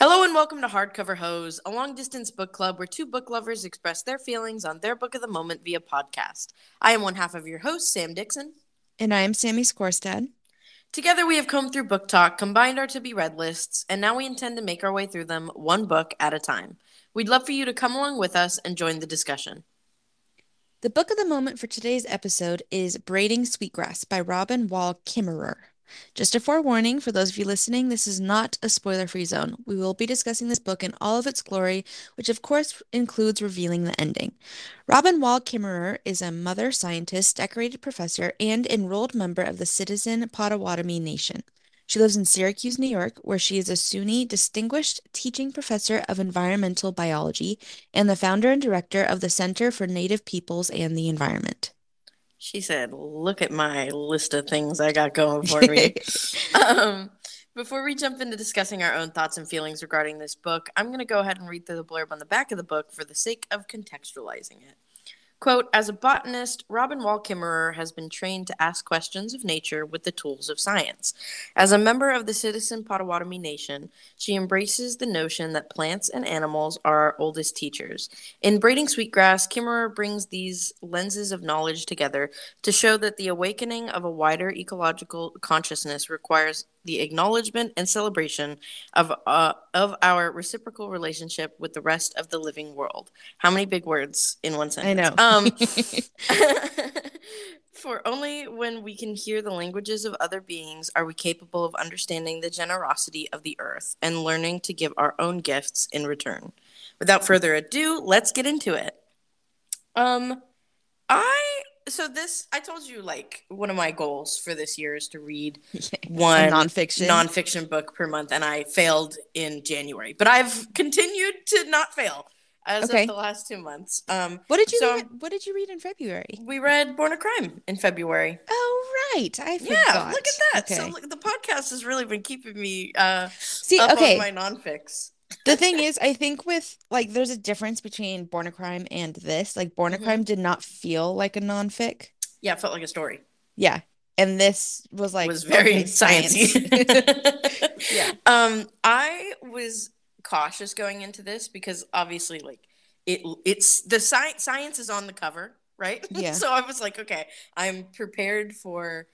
Hello and welcome to Hardcover Hose, a long distance book club where two book lovers express their feelings on their book of the moment via podcast. I am one half of your host, Sam Dixon. And I am Sammy Skorstad. Together we have combed through book talk, combined our to be read lists, and now we intend to make our way through them one book at a time. We'd love for you to come along with us and join the discussion. The book of the moment for today's episode is Braiding Sweetgrass by Robin Wall Kimmerer. Just a forewarning for those of you listening, this is not a spoiler free zone. We will be discussing this book in all of its glory, which of course includes revealing the ending. Robin Wall Kimmerer is a mother scientist, decorated professor, and enrolled member of the Citizen Potawatomi Nation. She lives in Syracuse, New York, where she is a SUNY Distinguished Teaching Professor of Environmental Biology and the founder and director of the Center for Native Peoples and the Environment. She said, Look at my list of things I got going for me. um, before we jump into discussing our own thoughts and feelings regarding this book, I'm going to go ahead and read through the blurb on the back of the book for the sake of contextualizing it. Quote, as a botanist, Robin Wall Kimmerer has been trained to ask questions of nature with the tools of science. As a member of the Citizen Potawatomi Nation, she embraces the notion that plants and animals are our oldest teachers. In Braiding Sweetgrass, Kimmerer brings these lenses of knowledge together to show that the awakening of a wider ecological consciousness requires the acknowledgement and celebration of uh, of our reciprocal relationship with the rest of the living world. How many big words in one sentence? I know. Um, for only when we can hear the languages of other beings are we capable of understanding the generosity of the earth and learning to give our own gifts in return. Without further ado, let's get into it. Um, I so this I told you like one of my goals for this year is to read one nonfiction. nonfiction book per month, and I failed in January, but I've continued to not fail as Okay. of the last two months. Um, What did you So- read, what did you read in February? we read Born a Crime in February. Oh right. I forgot. Yeah, look at that. So look, the podcast has really been keeping me uh, See, up okay. on my nonfics. The thing is, I think with like there's a difference between Born a Crime and this. Like Born a Mhm. Crime did not feel like a nonfic. Yeah, it felt like a story. Yeah. And this was like was very okay, sciencey. Yeah. Um, I was cautious going into this because obviously, like it, it's the science. Science is on the cover, right? Yeah. so I was like, okay, I'm prepared for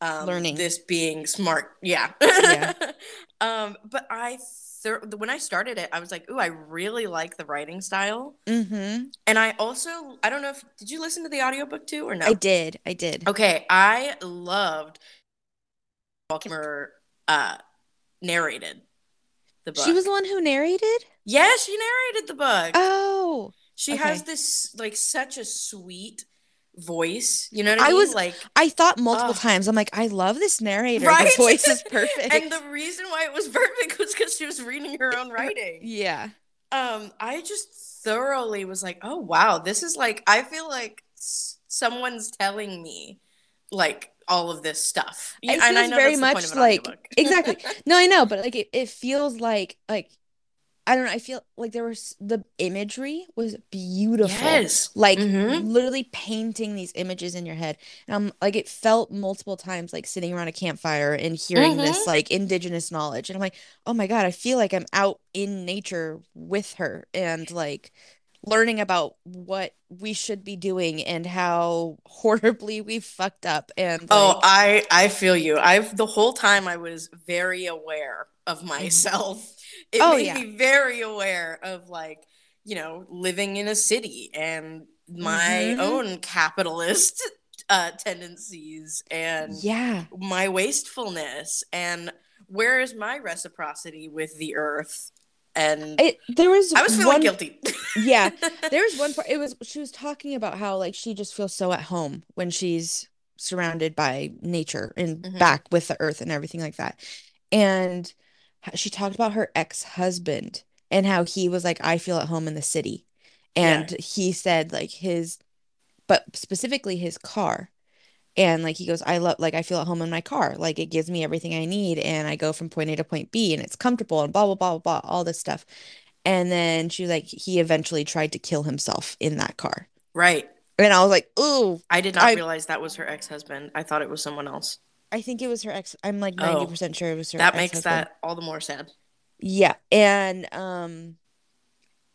um, Learning. this being smart. Yeah. Yeah. um, but I. Thir- when I started it, I was like, "Ooh, I really like the writing style." Mm-hmm. And I also, I don't know if did you listen to the audiobook too or no? I did. I did. Okay, I loved Baltimore uh narrated the book. She was the one who narrated? Yeah, she narrated the book. Oh. she okay. has this like such a sweet voice. You know what I, I mean? was- like I thought multiple Ugh. times. I'm like, I love this narrator. Right? The voice is perfect. and the reason why it was perfect was because she was reading her own writing. yeah. Um, I just thoroughly was like, oh wow, this is like I feel like s- someone's telling me like all of this stuff. It And I feels know very that's the point much of an like exactly. No, I know, but like it, it feels like like I don't know. I feel like there was the imagery was beautiful. Yes. Like Mhm. literally painting these images in your head. And I'm like it felt multiple times like sitting around a campfire and hearing Mm-hmm. this like indigenous knowledge. And I'm like, oh my God, I feel like I'm out in nature with her and like learning about what we should be doing and how horribly we fucked up and Oh, I I feel you. I've the whole time I was very aware of myself. It Oh, made yeah. me very aware of like, you know, living in a city and my Mhm. own capitalist uh tendencies and yeah. my wastefulness and where is my reciprocity with the earth? And It there was I was feeling one guilty. yeah there was one part it was she was talking about how like she just feels so at home when she's surrounded by nature and Mhm. back with the earth and everything like that and she talked about her ex-husband and how he was like I feel at home in the city and he said like his but specifically his car and like he goes I love like I feel at home in my car like it gives me everything I need and I go from point A to point B and it's comfortable and blah blah blah blah blah all this stuff and then she was like he eventually tried to kill himself in that car right. and I was like ooh I did not I- realize that was her ex-husband. I thought it was someone else. I think it was her ex I'm like Oh, 90% sure it was her ex that makes ex-husband. that all the more sad. Yeah, and um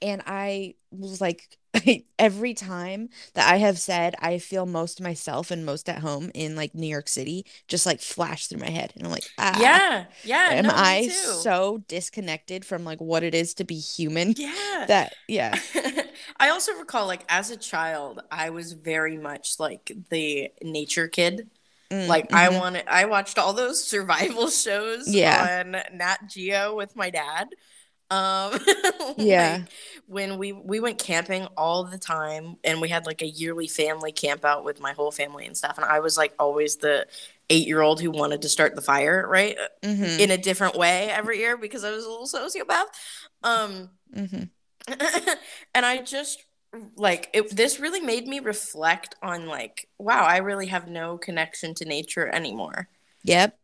and I was like every time that I have said I feel most myself and most at home in like New York City just like flash through my head and I'm like ah Yeah, yeah. am No, I so disconnected from like what it is to be human Yeah. that yeah I also recall, like, as a child, I was very much like the nature kid. Mm, Like, I mhm. wanted, I watched all those survival shows Yeah. on Nat Geo with my dad. Um, Yeah. like when we we went camping all the time, and we had like a yearly family camp out with my whole family and stuff. And I was like always the eight year old who wanted to start the fire, right, Mhm. in a different way every year because I was a little sociopath. Um, Mhm. and I just like it, this really made me reflect on like wow i really have no connection to nature anymore. Yep.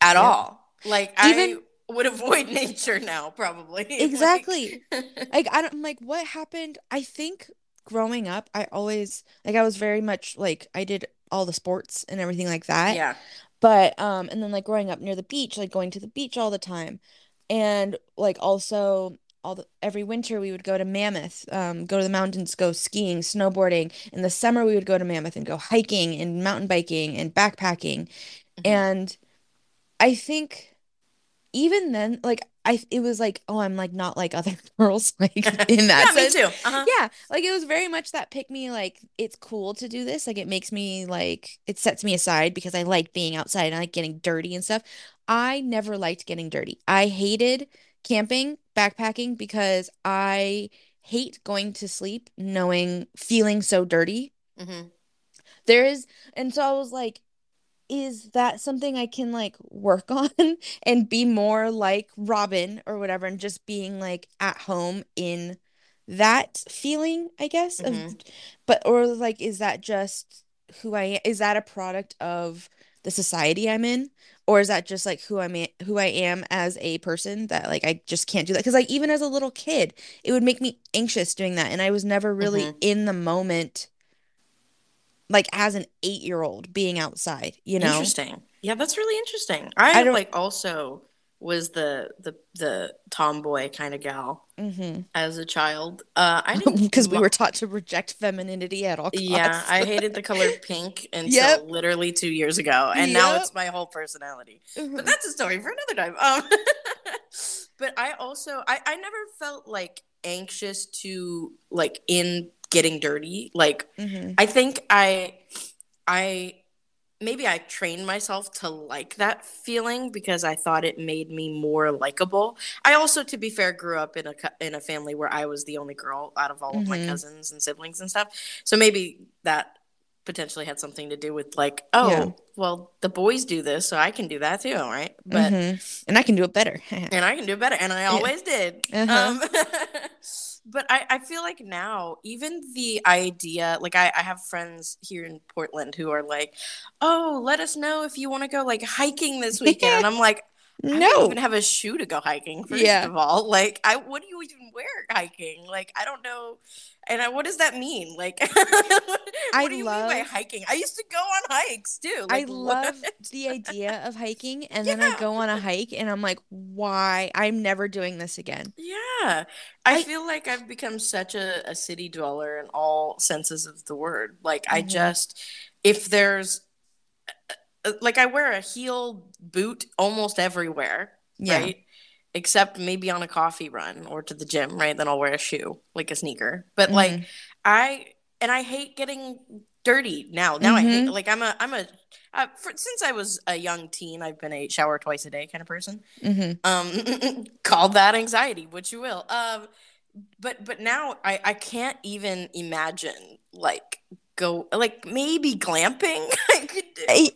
at Yep. all. Like Even- i would avoid nature now probably. Like- Exactly. like I don't I'm like what happened? I think growing up I always like I was very much like I did all the sports and everything like that. Yeah. But um and then like growing up near the beach like going to the beach all the time. And like also all the every winter we would go to Mammoth um go to the mountains go skiing snowboarding. In the summer we would go to Mammoth and go hiking and mountain biking and backpacking. Mhm. and I think even then like I it was like oh I'm like not like other girls like in that yeah sense. me too. Uh-huh. yeah like it was very much that pick me like it's cool to do this. Like it makes me like it sets me aside because I like being outside and I like getting dirty and stuff. I never liked getting dirty. I hated camping backpacking because I hate going to sleep knowing feeling so dirty Mhm. there is and so I was like is that something I can like work on and be more like Robin or whatever and just being like at home in that feeling, I guess, of Mhm. but or like is that just who I am? Is that a product of the society I'm in? Or is that just like who I'm a- who I am as a person that like I just can't do that? Because like even as a little kid, it would make me anxious doing that. And I was never really Mhm. in the moment like as an eight-year-old being outside, you know? interesting yeah that's really interesting i, I like also was the the the tomboy kind of gal Mm-hmm. as a child uh i Because we were taught to reject femininity at all costs. Yeah, I hated the color pink until Yep. literally two years ago, and now it's my whole personality. Mhm. But that's a story for another time. Um, but I also I I never felt like anxious to like in getting dirty. Like Mhm. I think I I maybe I trained myself to like that feeling because I thought it made me more likable. I also, to be fair, grew up in a in a family where I was the only girl out of all of my Mhm. cousins and siblings and stuff. So maybe that potentially had something to do with like, oh, Yeah. well, the boys do this, so I can do that too, right? But Mhm. And I can do it better. and I can do it better, and I always did. Uh-huh. Um, but I, I feel like now, even the idea, like I, I have friends here in Portland who are like, "Oh, let us know if you want to go like hiking this weekend," and I'm like, I don't No. even have a shoe to go hiking. First Yeah. of all, like, I what do you even wear hiking? Like, I don't know. And I, what does that mean? Like, what I do you mean by love- hiking? I used to go on hikes too. I Like, what? love the idea of hiking, and then I go on a hike, and I'm like, why? I'm never doing this again. Yeah, I, I- feel like I've become such a, a city dweller in all senses of the word. Like, I Mhm. just, if there's, like, I wear a heel boot almost everywhere, Yeah. right? Except maybe on a coffee run or to the gym, right? Then I'll wear a shoe, like a sneaker. But like, Mhm. I and I hate getting dirty now. Now I hate Mhm. like I'm a I'm a uh, for, since I was a young teen, I've been a shower twice a day kind of person Mhm. um call that anxiety what you will um but but now i i can't even imagine like go like maybe glamping i could do I-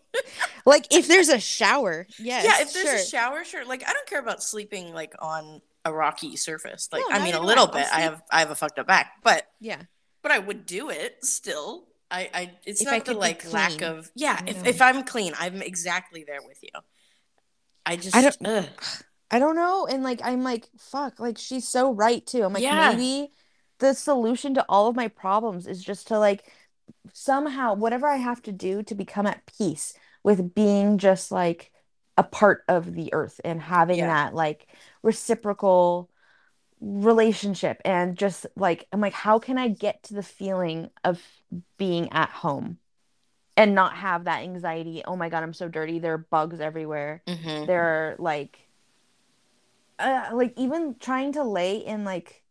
Like if there's a shower, yes, yeah if there's sure. a shower sure like i don't care about sleeping like on a rocky surface like No, i mean a little I. Bit i have i have a fucked up back but Yeah. but i would do it still i i it's If I not the like lack of yeah I if, if i'm clean i'm exactly there with you i just I don't- ugh. I don't know. And like I'm like, fuck, like she's so right too. I'm like, Yeah. maybe the solution to all of my problems is just to like somehow whatever I have to do to become at peace with being just like a part of the earth and having Yeah. that like reciprocal relationship and just like I'm like how can I get to the feeling of being at home and not have that anxiety oh my god I'm so dirty there are bugs everywhere Mhm. there are like uh, like even trying to lay in like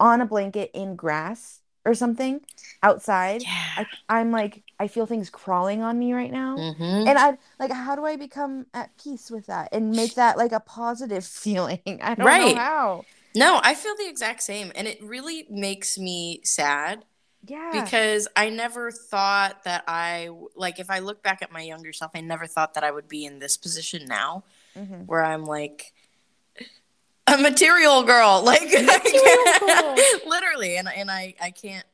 on a blanket in grass or something outside Yeah. I, i'm like i feel things crawling on me right now Mhm. and i like how do i become at peace with that and make that like a positive feeling i don't Right. know how No, I feel the exact same. And it really makes me sad yeah because I never thought that I, like, if I look back at my younger self, I never thought that I would be in this position now Mhm. where I'm like a material girl. Like, Material literally. And, and I, I can't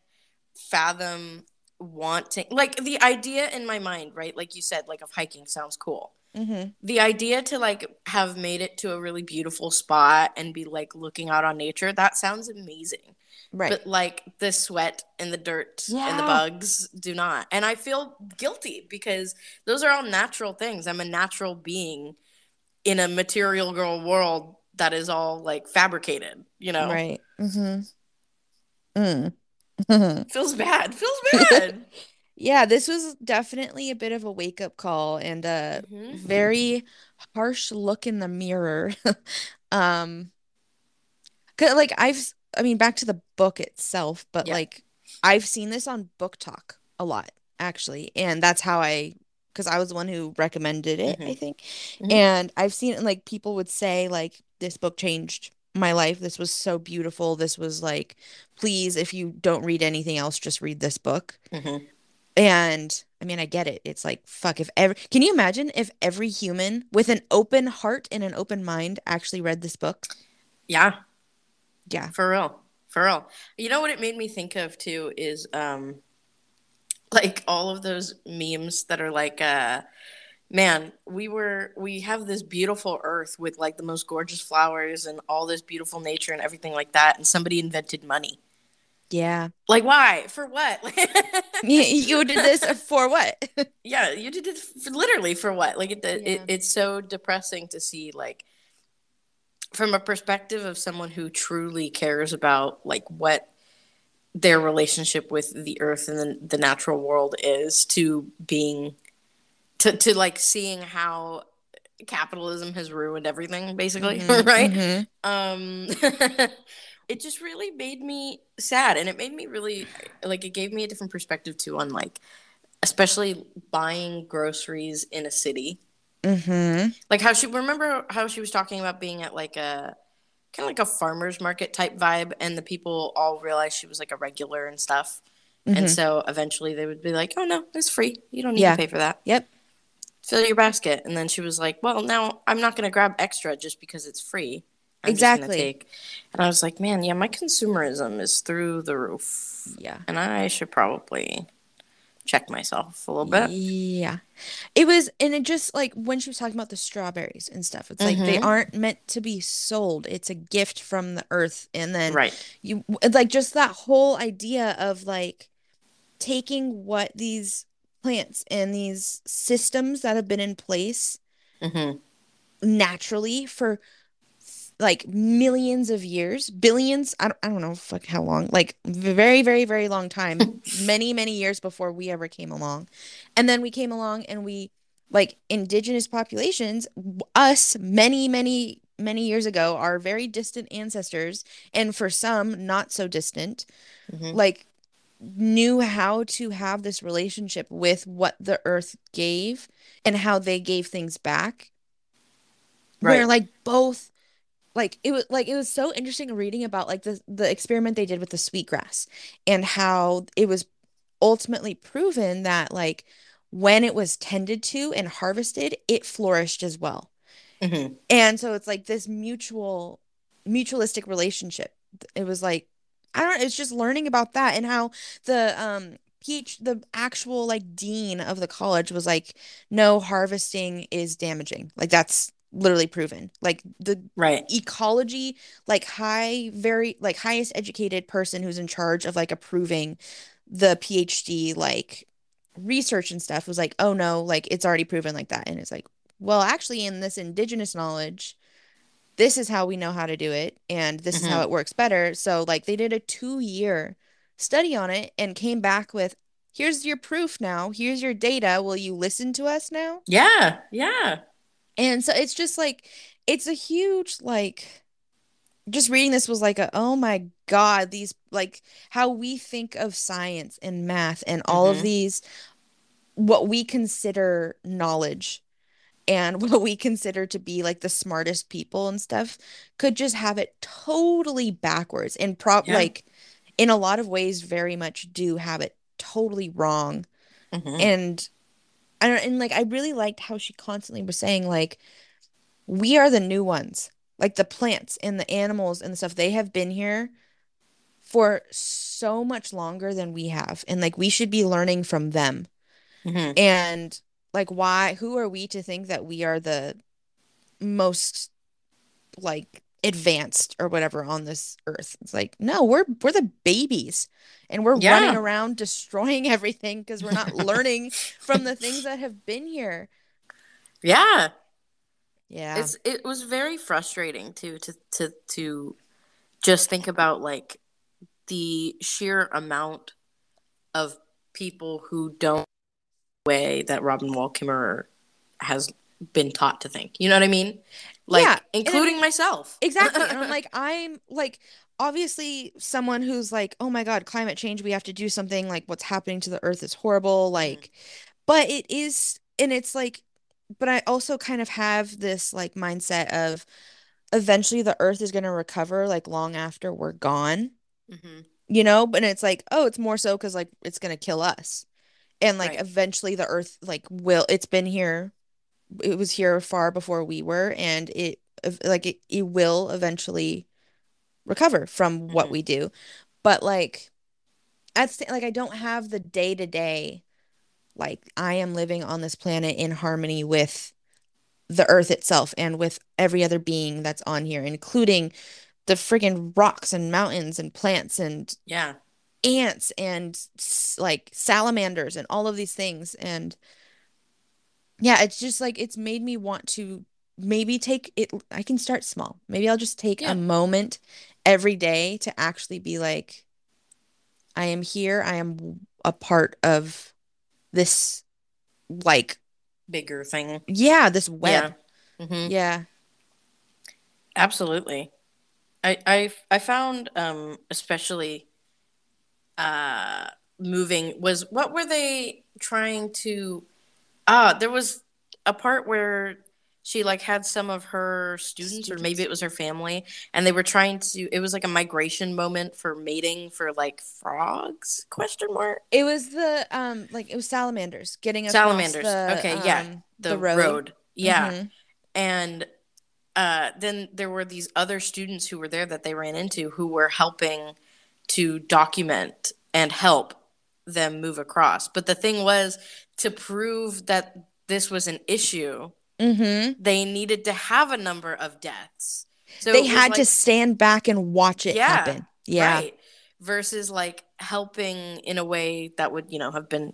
fathom wanting, like, the idea in my mind, right? Like you said, like, of hiking sounds cool. Mhm. the idea to like have made it to a really beautiful spot and be like looking out on nature that sounds amazing right but like the sweat and the dirt and the bugs do not and i feel guilty because those are all natural things i'm a natural being in a material girl world that is all like fabricated you know right mm-hmm. mm. feels bad feels bad yeah this was definitely a bit of a wake-up call and a Mhm. very harsh look in the mirror um, cause, like i've i mean back to the book itself but Yeah. like i've seen this on book talk a lot actually and that's how i because i was the one who recommended it i Mhm. think Mhm. and i've seen it like people would say like this book changed my life this was so beautiful this was like please if you don't read anything else just read this book Mhm. and I mean, I get it. It's like, fuck, if every, can you imagine if every human with an open heart and an open mind actually read this book? yeah Yeah. For real. For real. You know what it made me think of too is um like all of those memes that are like uh man, we were we have this beautiful earth with like the most gorgeous flowers and all this beautiful nature and everything like that and somebody invented money. Yeah. Like why? For what? You, you did this for what? yeah, you did it for, literally for what? Like it, it Yeah. it's so depressing to see like from a perspective of someone who truly cares about like what their relationship with the earth and the, the natural world is to being to to like seeing how capitalism has ruined everything basically Mhm, right mhm. um it just really made me sad and it made me really like it gave me a different perspective too on like especially buying groceries in a city Mhm. like how she remember how she was talking about being at like a kind of like a farmers market type vibe and the people all realized she was like a regular and stuff and Mhm. so eventually they would be like oh no it's free you don't need Yeah. to pay for that Yep. Fill your basket and then she was like well now i'm not going to grab extra just because it's free I'm just Exactly. take and i was like man yeah my consumerism is through the roof Yeah. and i should probably check myself a little bit Yeah. It was, and it just like when she was talking about the strawberries and stuff, it's like they Mhm. aren't meant to be sold. It's a gift from the earth. And then right you like just that whole idea of like taking what these plants and these systems that have been in place hmm naturally for like millions of years, billions, I don't, I don't know fuck how long, like very, very, very long time, many, many years before we ever came along. And then we came along and we, like indigenous populations, us many, many, many years ago, our very distant ancestors, and for some, not so distant, hmm like knew how to have this relationship with what the earth gave and how they gave things back. Where Right. like both like it was like it was so interesting reading about like the the experiment they did with the sweetgrass and how it was ultimately proven that like when it was tended to and harvested it flourished as well. Hmm and so it's like this mutual mutualistic relationship. It was like i don't it's just learning about that and how the um PH the actual like dean of the college was like no harvesting is damaging. Like that's literally proven. Like the right. ecology like high very like highest educated person who's in charge of like approving the PhD like research and stuff was like oh no like it's already proven like that. And it's like well, actually, in this indigenous knowledge, this is how we know how to do it, and this is how Mhm. it works better. So, like, they did a two year study on it and came back with here's your proof now, here's your data. Will you listen to us now? Yeah, yeah. And so it's just like, it's a huge, like, just reading this was like a, oh my God, these, like, how we think of science and math and all of Mhm. these, what we consider knowledge and what we consider to be like the smartest people and stuff could just have it totally backwards and prop Yeah. like in a lot of ways very much do have it totally wrong Mhm. and I don't and like I really liked how she constantly was saying like we are the new ones like the plants and the animals and the stuff they have been here for so much longer than we have and like we should be learning from them Mhm. and like why who are we to think that we are the most like advanced or whatever on this earth it's like no we're we're the babies and we're Yeah. running around destroying everything because we're not learning from the things that have been here Yeah. yeah It's it was very frustrating too to to to just think about like the sheer amount of people who don't way that Robin Wall Kimmerer has been taught to think. You know what I mean? Like Yeah, including myself. exactly and i'm like i'm like obviously someone who's like oh my god climate change we have to do something like what's happening to the earth is horrible like but it is and it's like but i also kind of have this like mindset of eventually the earth is going to recover like long after we're gone Mhm. you know but it's like oh it's more so because like it's going to kill us and like Right. eventually the earth like will it's been here it was here far before we were and it like it, it will eventually recover from what Mhm. we do but like at st- like I don't have the day to day like I am living on this planet in harmony with the earth itself and with every other being that's on here including the friggin' rocks and mountains and plants and Yeah. Ants and like salamanders and all of these things and yeah it's just like it's made me want to maybe take it I can start small maybe I'll just take Yeah. a moment every day to actually be like I am here I am a part of this like Bigger thing. yeah this web Yeah. Mhm. yeah Absolutely. I I I found um especially uh moving was what were they trying to ah there was a part where she like had some of her students, or maybe it was her family and they were trying to it was like a migration moment for mating for like frogs question mark it was the um like it was salamanders getting salamanders the okay yeah um, the, the road. road. yeah Mhm. and uh, then there were these other students who were there that they ran into who were helping to document and help them move across. But the thing was to prove that this was an issue, Mhm. they needed to have a number of deaths. So they had to stand back and watch it Yeah, happen. Yeah. right versus like helping in a way that would you know have been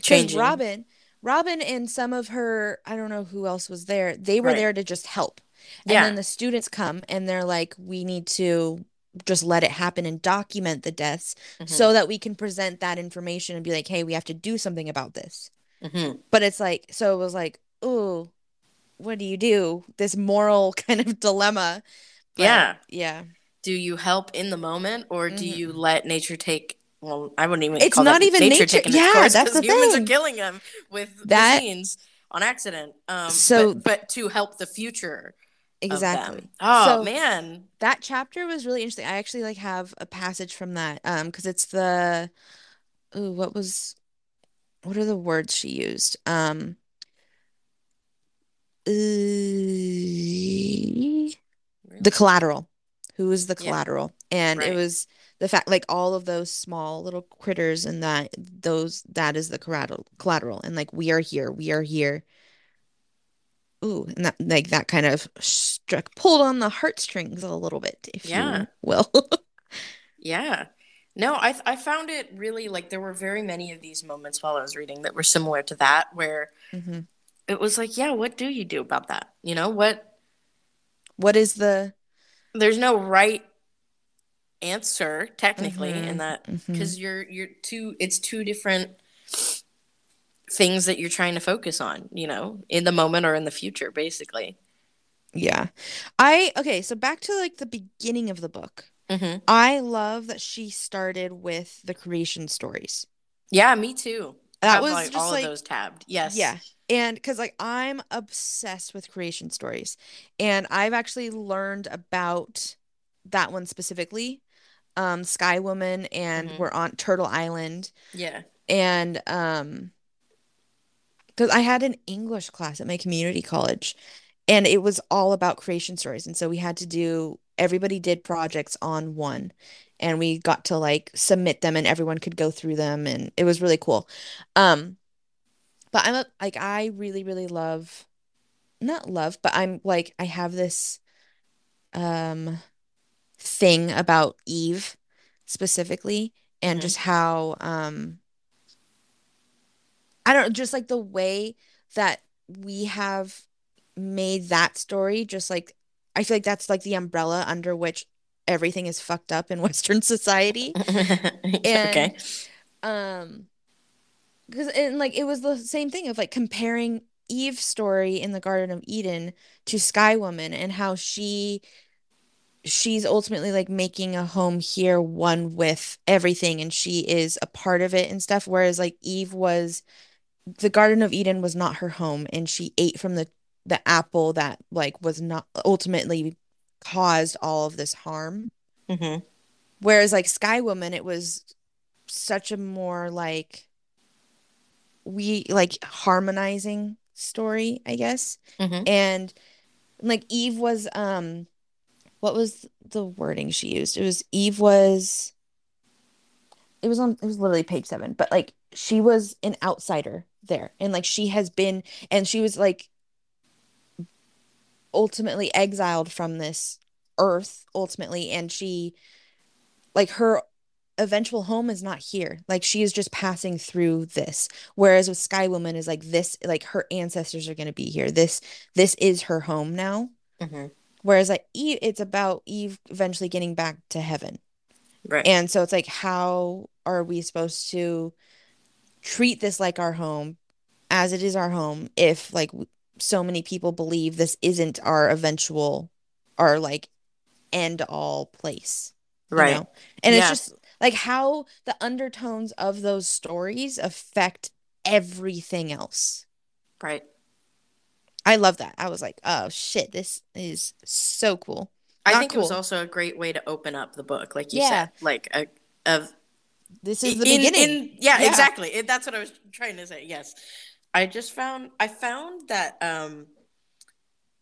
changing. Robin, Robin and some of her, I don't know who else was there, they were Right. there to just help. And Yeah. then the students come and they're like, we need to just let it happen and document the deaths Mhm, so that we can present that information and be like, hey, we have to do something about this. mhm. But it's like, so it was like, oh, what do you do? This moral kind of dilemma. But, Yeah. Yeah. Do you help in the moment or do Mhm. you let nature take? Well, I wouldn't even. It's call not even nature, nature- yeah, that's the humans thing. are killing them with That- machines on accident. Um, So- but, but to help the future Exactly. Oh So- man, that chapter was really interesting. I actually like have a passage from that um because it's the ooh, what was what are the words she used? Um uh, the collateral. Who is the Yeah. collateral? And it was the fact like all of those small little critters and that those that is the collateral collateral and like we are here, we are here. Ooh, and that like that kind of struck pulled on the heartstrings a little bit, if Yeah. you will. Yeah. No, I I found it really like there were very many of these moments while I was reading that were similar to that where Mhm. it was like, yeah, what do you do about that? You know, what What is the there's no right answer technically Mhm, in that because you're you're two it's two different things that you're trying to focus on, you know, in the moment or in the future, basically. Yeah. I okay, so back to like the beginning of the book. hmm I love that she started with the creation stories. Yeah, me too. That was like, just all like of those tabbed. Yes. Yeah. And because like I'm obsessed with creation stories. And I've actually learned about that one specifically. Um, Sky Woman and Mhm. we're on Turtle Island. Yeah. And um because I had an English class at my community college and it was all about creation stories. And so we had to do everybody did projects on one and we got to like submit them and everyone could go through them and it was really cool. Um but I'm a, like I really really love not love, but I'm like I have this um thing about Eve specifically and Mhm. just how um I don't know, just like the way that we have made that story just like I feel like that's like the umbrella under which everything is fucked up in Western society. okay. Um, because and like it was the same thing of like comparing Eve's story in the Garden of Eden to Sky Woman and how she she's ultimately like making a home here one with everything and she is a part of it and stuff whereas like Eve was the Garden of Eden was not her home and she ate from the the apple that like was not ultimately caused all of this harm hmm Whereas like Sky Woman, it was such a more like we like harmonizing story, I guess. hmm And like Eve was um what was the wording she used? It was Eve was it was on it was literally page seven, but like she was an outsider there. And like she has been and she was like ultimately exiled from this earth ultimately. And she like her eventual home is not here. Like she is just passing through this. Whereas with sky woman is like this like her ancestors are going to be here. This this is her home now. Hmm whereas like eve it's about eve eventually getting back to heaven. Right. and so it's like how are we supposed to treat this like our home as it is our home if like so many people believe this isn't our eventual our like end all place right. know? And it's just like how the undertones of those stories affect everything else. Right. I love that. I was like, oh shit, this is so cool. I Not think it was also a great way to open up the book, like you Yeah. said, like a of This is the in- beginning. in- yeah, Yeah. exactly. It, that's what I was trying to say. Yes, I just found I found that um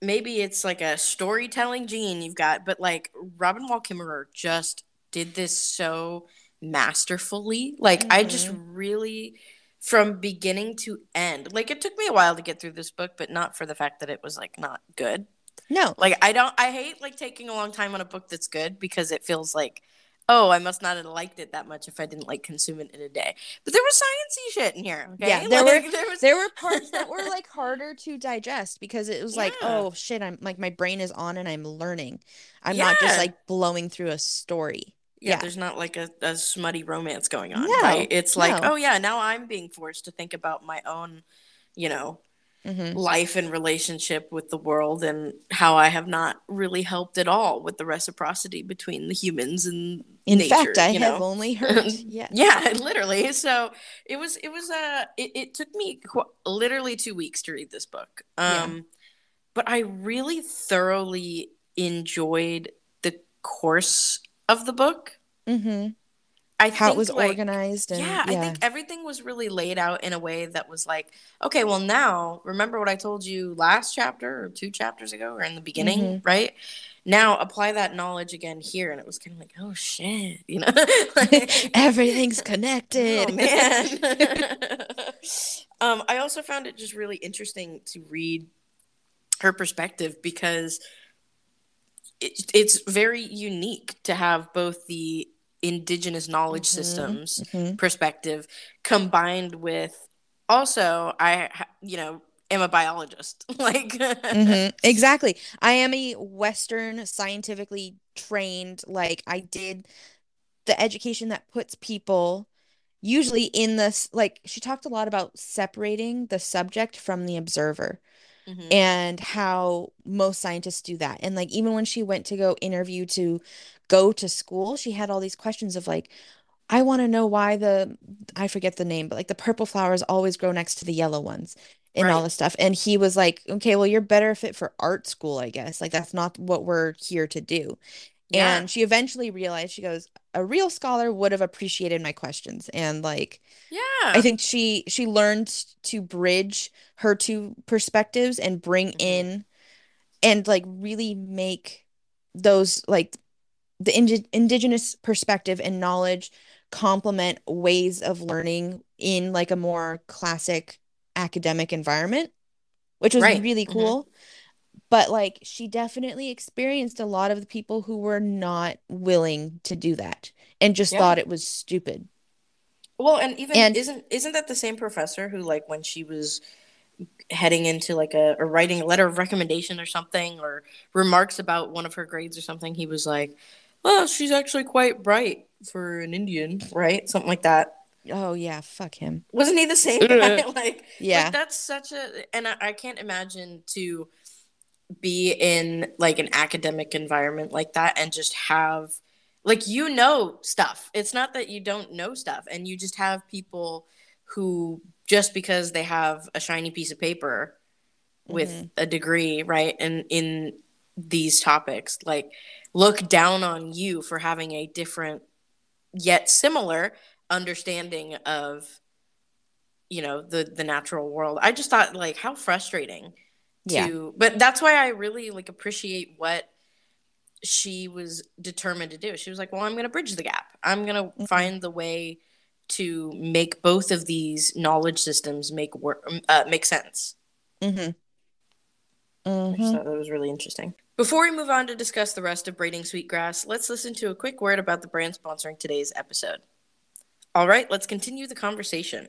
maybe it's like a storytelling gene you've got, but like Robin Wall Kimmerer just did this so masterfully. Like I just Mm-hmm. really from beginning to end. Like it took me a while to get through this book, but not for the fact that it was like not good. no. Like I don't I hate like taking a long time on a book that's good because it feels like oh, I must not have liked it that much if I didn't like consume it in a day. But there was sciencey shit in here, okay? Yeah, there Like, were- there was There were parts that were like harder to digest because it was like, oh shit, I'm like my brain is on and I'm learning. I'm not just like blowing through a story. yeah, yeah. there's not like a, a smutty romance going on, No, right? It's like, no. oh yeah, now I'm being forced to think about my own, you know, hmm life and relationship with the world and how I have not really helped at all with the reciprocity between the humans and In nature, fact, I have know? only heard. Yeah. Yeah, literally. So it was it was uh it, it took me qu- literally two weeks to read this book. Um Yeah. but I really thoroughly enjoyed the course of the book. hmm I How it was like, organized and yeah, I think everything was really laid out in a way that was like, okay, well now remember what I told you last chapter or two chapters ago or in the beginning, Mhm. right? Now apply that knowledge again here, and it was kind of like, oh shit, you know, Like- everything's connected. Oh man. um, I also found it just really interesting to read her perspective because it, it's very unique to have both the indigenous knowledge Mhm, systems mhm. perspective combined with also I you know am a biologist. like mm-hmm. exactly. I am a Western scientifically trained. Like I did the education that puts people usually in this. Like she talked a lot about separating the subject from the observer. Mm-hmm. and how most scientists do that. And like even when she went to go interview to go to school, she had all these questions of like, I want to know why the I forget the name, but like the purple flowers always grow next to the yellow ones and right. all this stuff. And he was like, okay, well, you're better fit for art school, I guess. Like that's not what we're here to do. Yeah. And she eventually realized she goes, a real scholar would have appreciated my questions. And like yeah. I think she she learned to bridge her two perspectives and bring mm-hmm. in and like really make those like the ind- indigenous perspective and knowledge complement ways of learning in like a more classic academic environment, which was right. really mm-hmm. cool. Mm-hmm. But like she definitely experienced a lot of the people who were not willing to do that and just yeah. thought it was stupid. Well, and even and, isn't isn't that the same professor who like when she was heading into like a or writing a letter of recommendation or something or remarks about one of her grades or something, he was like, "Well, she's actually quite bright for an Indian, right? Something like that." Oh yeah, fuck him. Wasn't he the same guy? like yeah, like, that's such a and I, I can't imagine to be in like an academic environment like that and just have like you know stuff. It's not that you don't know stuff, and you just have people who just because they have a shiny piece of paper with mm-hmm. a degree, right, and in these topics, like look down on you for having a different yet similar understanding of you know the the natural world i just thought like how frustrating to yeah. but that's why i really like appreciate what she was determined to do she was like well i'm going to bridge the gap i'm going to mm-hmm. find the way to make both of these knowledge systems make work uh, make sense mm-hmm. Mm-hmm. That was really interesting. Before we move on to discuss the rest of braiding sweetgrass, let's listen to a quick word about the brand sponsoring today's episode. All right, let's continue the conversation.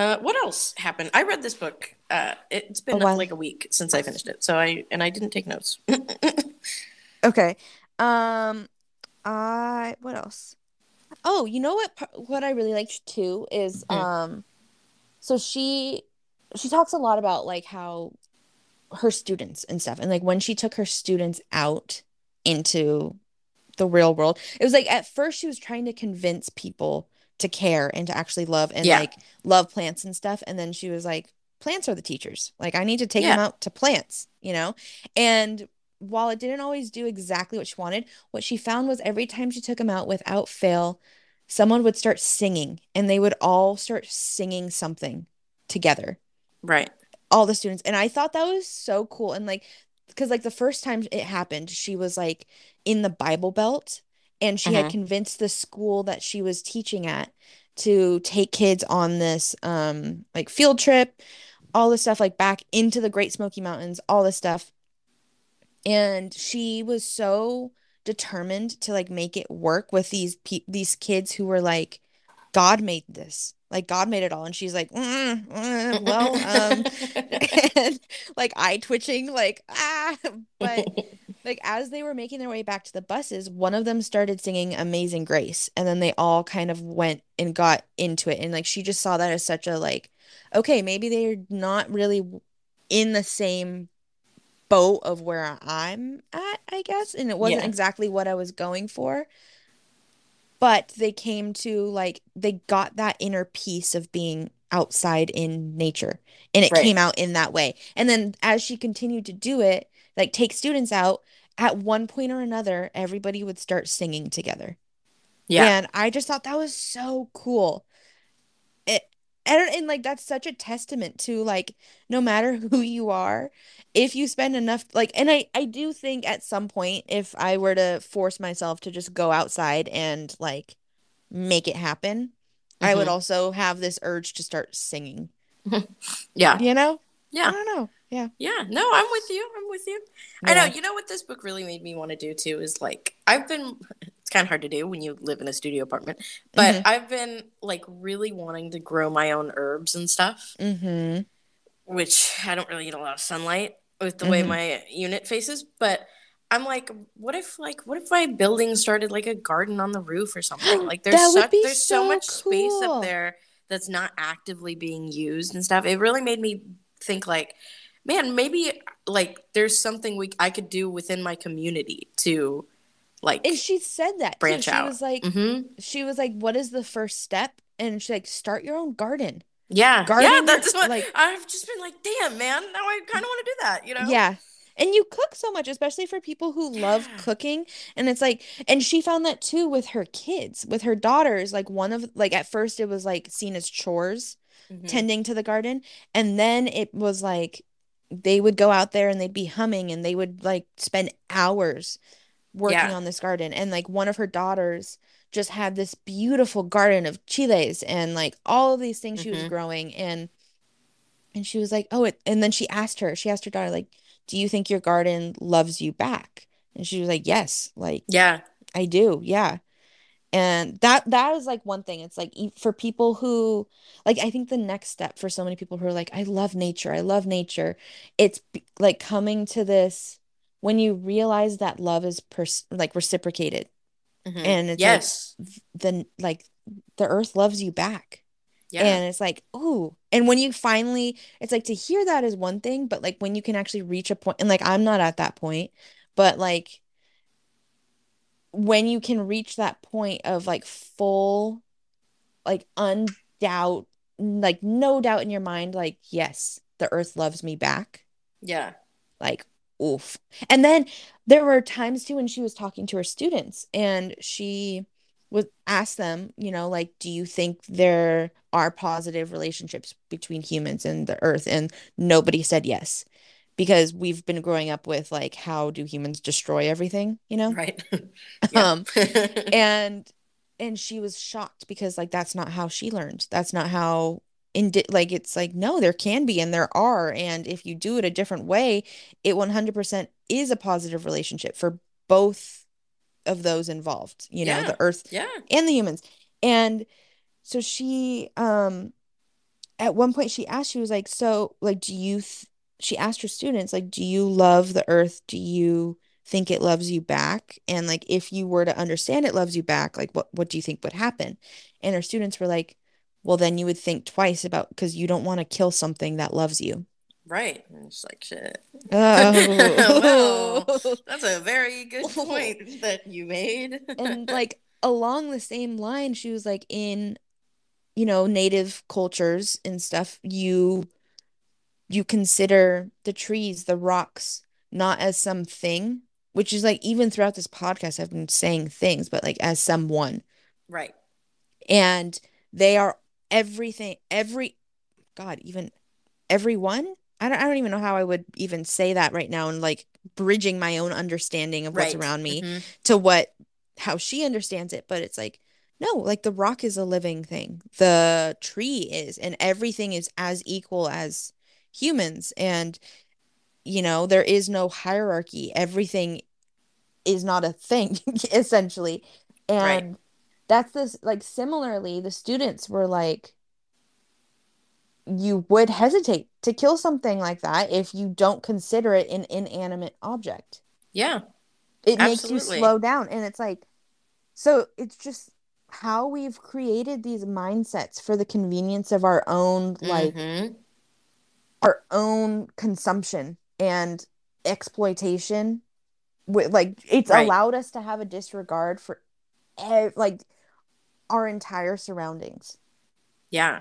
Uh, what else happened? I read this book. Uh, it's been a like a week since I finished it, so I and I didn't take notes. okay. Um, I what else? Oh, you know what? What I really liked too is mm. um, so she she talks a lot about like how her students and stuff, and like when she took her students out into the real world. It was like at first she was trying to convince people to care and to actually love and yeah. like love plants and stuff. And then she was like, plants are the teachers. Like I need to take yeah. them out to plants, you know? And while it didn't always do exactly what she wanted, what she found was every time she took them out without fail, someone would start singing and they would all start singing something together. Right. All the students. And I thought that was so cool. And like, because like the first time it happened, she was like in the Bible Belt and she uh-huh. had convinced the school that she was teaching at to take kids on this um like field trip all this stuff like back into the great smoky mountains all this stuff. And she was so determined to like make it work with these pe- these kids who were like god made this. Like god made it all. And she's like mm, mm, well um and like eye twitching like ah but like as they were making their way back to the buses one of them started singing amazing grace and then they all kind of went and got into it and like she just saw that as such a like okay maybe they're not really in the same boat of where i'm at i guess and it wasn't yeah. exactly what i was going for but they came to like they got that inner peace of being outside in nature and it right. came out in that way and then as she continued to do it like take students out at one point or another everybody would start singing together yeah and i just thought that was so cool it and, and like that's such a testament to like no matter who you are if you spend enough like and i i do think at some point if i were to force myself to just go outside and like make it happen i would Mhm. also have this urge to start singing Yeah. you know Yeah. i don't know yeah Yeah. No, I'm with you. I'm with you. I know. You know what this book really made me want to do too is like I've been. It's kind of hard to do when you live in a studio apartment, but Mhm. I've been like really wanting to grow my own herbs and stuff, mm-hmm which I don't really get a lot of sunlight with the way Mhm. my unit faces. But I'm like, what if like what if my building started like a garden on the roof or something? Like there's such there's so, so much space up there that's not actively being used and stuff. It really made me think like, man, maybe like there's something we I could do within my community to like and she said that too. branch she out. was like mm-hmm. she was like what is the first step and she's like start your own garden Yeah, yeah, that's what like- I've just been like, damn, man. Now I kind of want to do that, you know? Yeah. And you cook so much, especially for people who love Yeah. cooking. And it's like, and she found that too with her kids, with her daughters. Like, one of, like, at first it was like seen as chores, Mhm. tending to the garden. And then it was like they would go out there and they'd be humming and they would like spend hours working Yeah. on this garden. And like one of her daughters just had this beautiful garden of chiles and like all of these things she was Mhm. growing. And and she was like, "Oh, it." And then she asked her, she asked her daughter, like, "Do you think your garden loves you back?" And she was like, "Yes, like Yeah, I do, yeah." And that that is like one thing. It's like for people who like I think the next step for so many people who are like, "I love nature, I love nature," it's like coming to this when you realize that love is pers like reciprocated, Mhm. and it's like yes, then like the earth loves you back. yeah, And it's like, oh, and when you finally, it's like to hear that is one thing, but like when you can actually reach a point, and like I'm not at that point, but like when you can reach that point of like full, like undoubt, like no doubt in your mind, like, yes, the earth loves me back. yeah, Like, oof. And then there were times too when she was talking to her students and she would ask them, you know, like, do you think there are positive relationships between humans and the earth? And nobody said yes because we've been growing up with like, how do humans destroy everything, you know? right. Um, and and she was shocked because like that's not how she learned. That's not how indi like it's like no, there can be and there are, and if you do it a different way, it 100% is a positive relationship for both of those involved, you know, Yeah. the earth yeah, and the humans. And so she um at one point she asked she was like so like do you th she asked her students like do you love the earth do you think it loves you back and like if you were to understand it loves you back like what what do you think would happen and her students were like well then you would think twice about because you don't want to kill something that loves you right. And It's like shit. oh That's a very good point that you made. and like along the same line she was like in you know native cultures and stuff you you consider the trees the rocks not as something which is like even throughout this podcast I've been saying things but like as someone right. and they are everything every god even everyone I don't, I don't even know how I would even say that right now and like bridging my own understanding of what's Right. around me Mhm. to what how she understands it but it's like no like the rock is a living thing the tree is and everything is as equal as humans and you know there is no hierarchy everything is not a thing essentially and Right. that's this like similarly the students were like you would hesitate to kill something like that if you don't consider it an inanimate object Yeah. it makes you slow down and it's like so it's just how we've created these mindsets for the convenience of our own like Mhm. Our own consumption and exploitation with like it's Right. allowed us to have a disregard for ev- like our entire surroundings Yeah.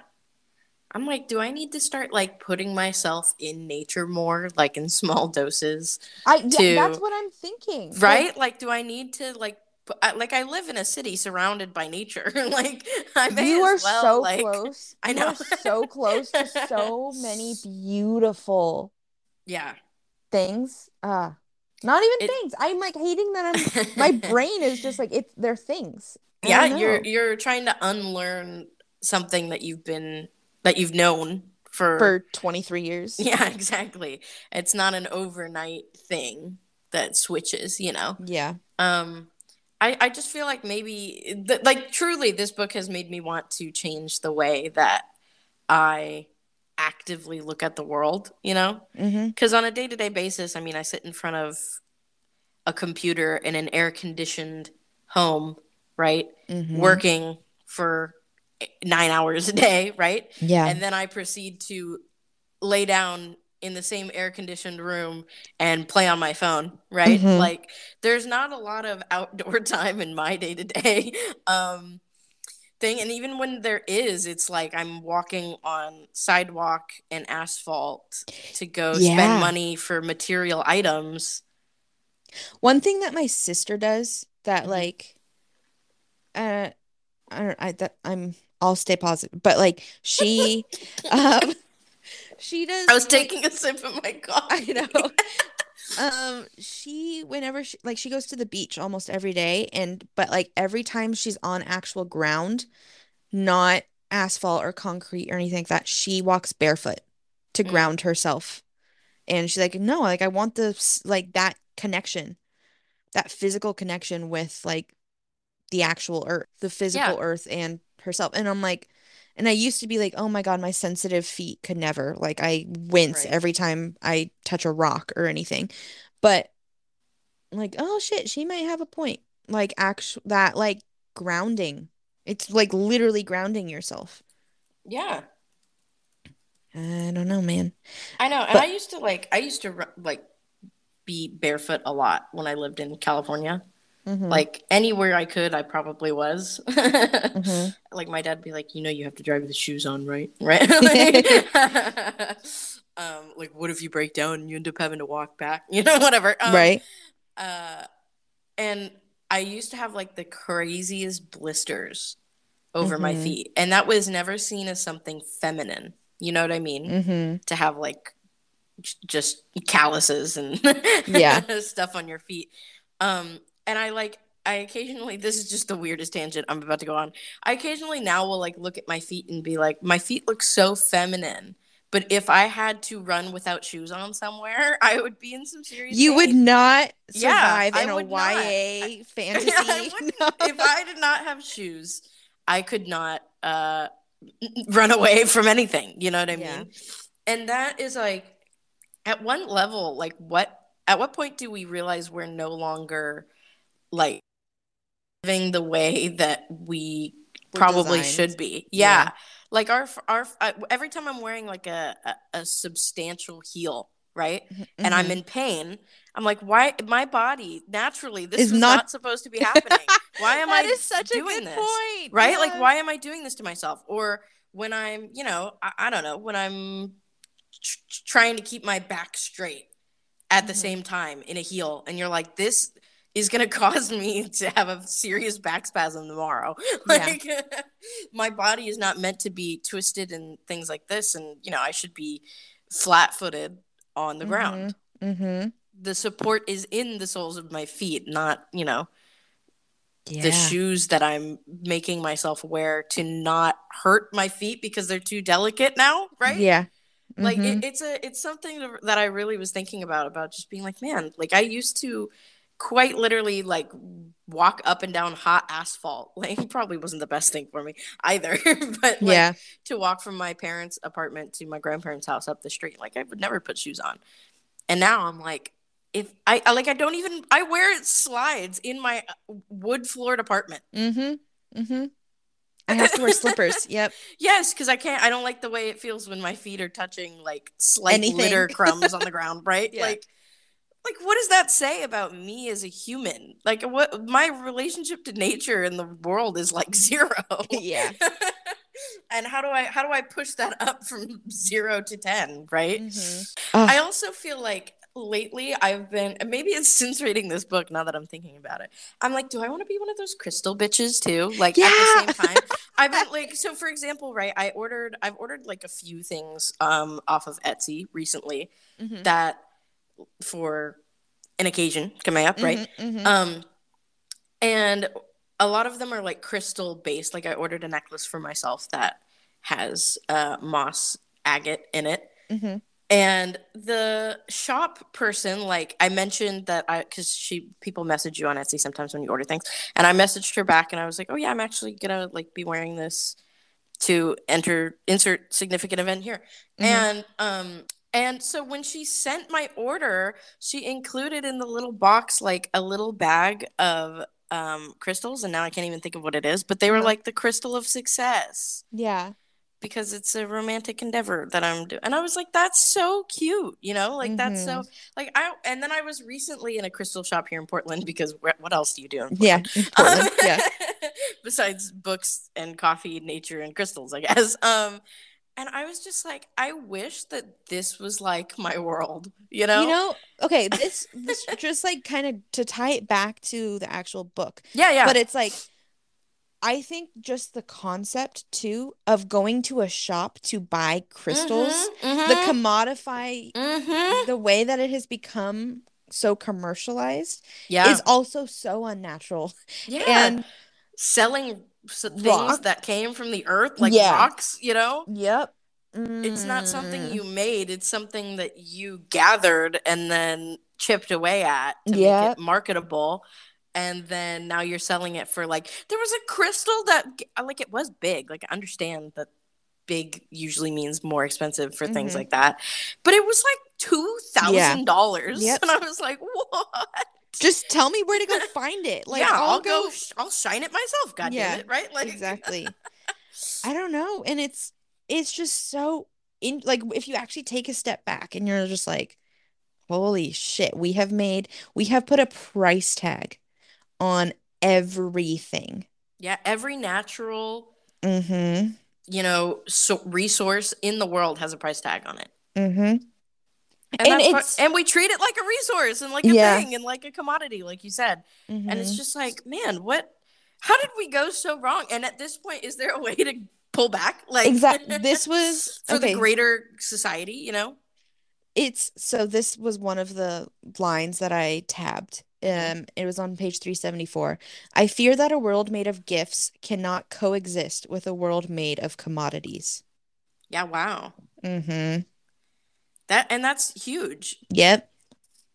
I'm like, do I need to start like putting myself in nature more, like in small doses? i yeah that's what i'm thinking Right? Like, do I need to like like I live in a city surrounded by nature. like I may You are well, so like, close. I know. so close to so many beautiful Yeah. things. Uh not even It- things. I'm like hating that I'm my brain is just like it's they're things. I yeah, you're you're trying to unlearn something that you've been that you've known for, for 23 years. Yeah, exactly. It's not an overnight thing that switches, you know. Yeah. Um I I just feel like maybe th- like truly this book has made me want to change the way that I actively look at the world, you know? Mm-hmm. Because on a day to day basis, I mean, I sit in front of a computer in an air conditioned home, right? Mm-hmm. Working for nine hours a day, right? Yeah. And then I proceed to lay down in the same air conditioned room and play on my phone, right? Mhm. Like, there's not a lot of outdoor time in my day to day. Um, thing and even when there is it's like i'm walking on sidewalk and asphalt to go Yeah. spend money for material items One thing that my sister does that Mhm. like uh I don't I that I'm I'll stay positive, but like she um she does i was like- taking a sip of my coffee I know. um she whenever she like she goes to the beach almost every day and but like every time she's on actual ground, not asphalt or concrete or anything like that, she walks barefoot to Mm. ground herself. And she's like, "No, like I want this like that connection. That physical connection with like the actual earth, the physical Yeah. earth and herself." And I'm like and I used to be like, oh my God, my sensitive feet could never. Like I wince Right. every time I touch a rock or anything. But like, oh shit, she might have a point. Like actual that like grounding. It's like literally grounding yourself. yeah I don't know, man. i know and But- i used to like i used to like be barefoot a lot when i lived in california Mhm. like anywhere i could i probably was Mhm. like my dad'd be like you know you have to drive with the shoes on right right Like, um like what if you break down and you end up having to walk back you know whatever um, Right? uh and i used to have like the craziest blisters over my Mhm. feet and that was never seen as something feminine you know what i mean Mm-hmm. to have like j- just calluses and Yeah. stuff on your feet um and i like i occasionally this is just the weirdest tangent i'm about to go on i occasionally now will like look at my feet and be like my feet look so feminine but if i had to run without shoes on somewhere i would be in some serious You would not survive I in a would not. YA fantasy. I wouldn't. if I did not have shoes, I could not uh, run away from anything. You know what I Yeah. mean? And that is like, at one level, like what? At what point do we realize we're no longer like living the way that we We're probably designed. should be? Yeah. Yeah. Like our our uh, every time I'm wearing like a, a, a substantial heel, right? and I'm Mhm. in pain. I'm like, why? My body naturally, this Is is not- not, supposed to be happening. Why am That I is such a doing good this? point. Right? Like, why am I doing this to myself? Or when I'm, you know, I, I don't know, when I'm tr- tr- trying to keep my back straight at the Mhm. same time in a heel, and you're like, this is going to cause me to have a serious back spasm tomorrow. Yeah. Like, my body is not meant to be twisted and things like this. And, you know, I should be flat footed on the ground Mm-hmm. the support is in the soles of my feet, not, you know, Yeah. the shoes that I'm making myself wear to not hurt my feet because they're too delicate now, right? Yeah. Like Mhm. it, it's a it's something that I really was thinking about about just being like, man, like I used to quite literally like walk up and down hot asphalt. Like probably wasn't the best thing for me either, but like yeah. to walk from my parents' apartment to my grandparents' house up the street. Like I would never put shoes on. And now I'm like, if I, I like I don't even I wear slides in my uh, wood floored apartment. Mm-hmm. Mm-hmm. I have to wear slippers. Yep. Yes, because I can't I don't like the way it feels when my feet are touching like slight Anything. litter crumbs on the ground, right? Yeah. Like like what does that say about me as a human? Like what my relationship to nature and the world is like zero. Yeah. and how do I how do I push that up from zero to ten, right? Mhm. I also feel like lately I've been maybe it's since reading this book now that I'm thinking about it. I'm like, do I want to be one of those crystal bitches too? Like Yeah. at the same time. I've been like so for example, right, I ordered I've ordered like a few things um off of Etsy recently Mhm. that for an occasion coming up, right? Mhm, mhm. Um, and a lot of them are like crystal based. Like I ordered a necklace for myself that has uh, moss agate in it. Mhm. And the shop person, like I mentioned that I, because she people message you on Etsy sometimes when you order things, and I messaged her back and I was like, oh yeah, I'm actually gonna like be wearing this to enter insert significant event here, Mhm. and um and so when she sent my order, she included in the little box like a little bag of um crystals, and now I can't even think of what it is, but they were Uh-huh. like the crystal of success Yeah. because it's a romantic endeavor that I'm doing. And I was like, that's so cute, you know? Like that's so like I and then I was recently in a crystal shop here in Portland because wh- what else do you do in Yeah. Portland? in Portland, yeah. Besides books and coffee, nature and crystals, I guess. Um and I was just like, I wish that this was like my world, you know? You know, okay, this this just like kind of to tie it back to the actual book. yeah, yeah. But it's like I think just the concept too of going to a shop to buy crystals, Mhm, the mhm, commodify mhm. the way that it has become so commercialized yeah. is also so unnatural. yeah. And selling things Rock. that came from the earth like Yeah. rocks, you know? yep. It's not something Mm. you made, it's something that you gathered and then chipped away at to make it marketable. And then now you're selling it for like there was a crystal that like it was big. Like I understand that big usually means more expensive for things Mhm. like that. But it was like two thousand dollars. Yep. And I was like, what? Just tell me where to go find it. Like yeah, I'll, I'll, go, sh- I'll shine it myself, god Yeah, damn it, right? Like exactly. I don't know. And it's it's just so in like if you actually take a step back and you're just like, holy shit, we have made we have put a price tag on everything. Yeah, every natural, Mm-hmm. you know, so resource in the world has a price tag on it. Mm-hmm. And, And it's- and we treat it like a resource and like a Yeah. thing and like a commodity, like you said. Mm-hmm. And it's just like, man, what? How did we go so wrong? And at this point, is there a way to pull back? Like Exactly. This was for okay. the greater society, you know? It's so this was one of the lines that I tabbed. Mhm. Um, it was on page 374. I fear that a world made of gifts cannot coexist with a world made of commodities. Yeah. Wow. Mm-hmm. That and that's huge, Yep.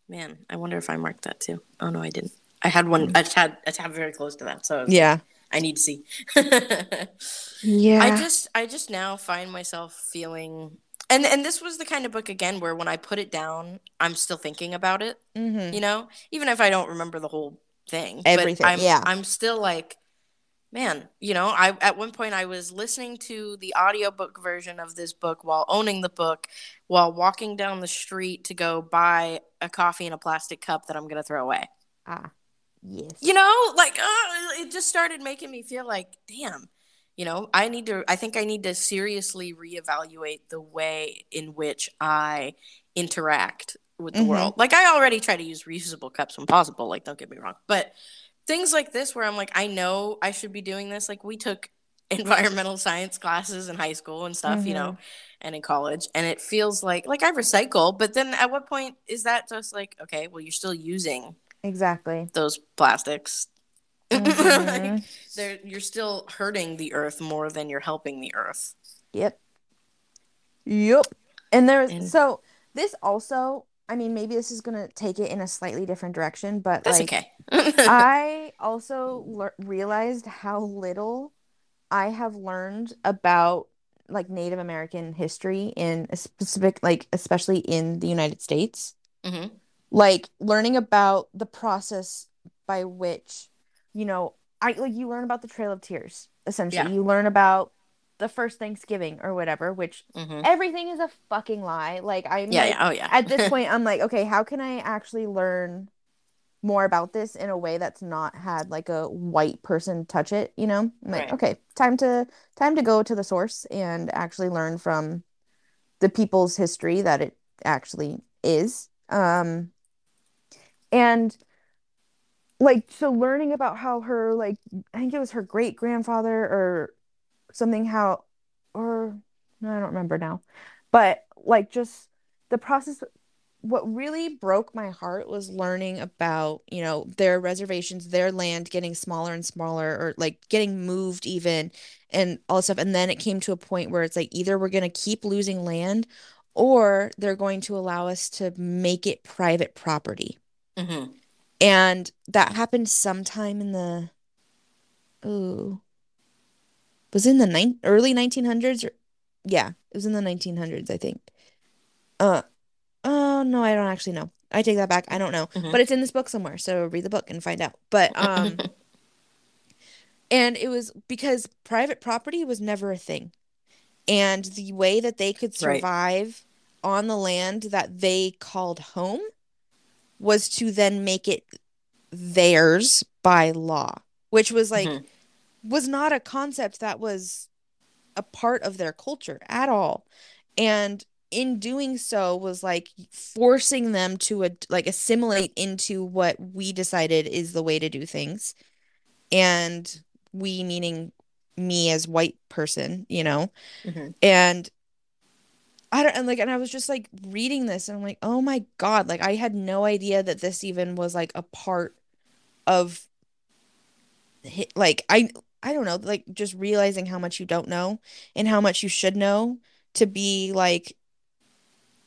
man. I wonder if I marked that too. Oh no, I didn't. I had one. I had a tab very close to that, so I was like, Yeah. I need to see. Yeah. I just I just now find myself feeling and and this was the kind of book again where when I put it down, I'm still thinking about it, mm-hmm. you know? Even if I don't remember the whole thing. Everything, but I'm yeah. I'm still like man, you know, I at one point I was listening to the audiobook version of this book while owning the book while walking down the street to go buy a coffee in a plastic cup that I'm going to throw away. Ah, yes. You know, like uh, it just started making me feel like, damn, you know, I need to. I think I need to seriously reevaluate the way in which I interact with the Mhm. world. Like I already try to use reusable cups when possible. Like, don't get me wrong, but things like this where I'm like, I know I should be doing this. Like we took environmental science classes in high school and stuff, you know, and in college, and it feels like like I recycle, but then at what point is that just like okay, well, you're still using Exactly. those plastics. Mhm. Like, you're still hurting the earth more than you're helping the earth. Yep. Yep. And there's And- so this also, I mean, maybe this is gonna take it in a slightly different direction, but That's like okay. I also lear realized how little I have learned about like Native American history in a specific, like especially in the United States. Mhm. Like learning about the process by which, you know, I like you learn about the Trail of Tears, essentially. Yeah. You learn about the first Thanksgiving or whatever, which Mhm. everything is a fucking lie. Like I'm Yeah, like, yeah. Oh, yeah. at this point i'm like okay how can i actually learn more about this in a way that's not had like a white person touch it you know I'm like Right. okay time to time to go to the source and actually learn from the people's history that it actually is Um, and like so learning about how her like I think it was her great grandfather or something how or no, I don't remember now. But like just the process what really broke my heart was learning about, you know, their reservations, their land getting smaller and smaller or like getting moved even and all stuff. And then it came to a point where it's like either we're going to keep losing land or they're going to allow us to make it private property. Mm-hmm. And that happened sometime in the oh was in the ni- early 1900s or yeah, it was in the 1900s, I think. Uh oh no, I don't actually know. I take that back. I don't know. Mhm. But it's in this book somewhere, so read the book and find out. But um and it was because private property was never a thing. And the way that they could Right. survive on the land that they called home was to then make it theirs by law, which was like Mhm. Was not a concept that was a part of their culture at all. And in doing so was like forcing them to ad- like assimilate into what we decided is the way to do things. And we meaning me as white person, you know. Mhm. And I don't and like and I was just like reading this and I'm like, "Oh my God, like I had no idea that this even was like a part of like I I don't know, like just realizing how much you don't know and how much you should know to be like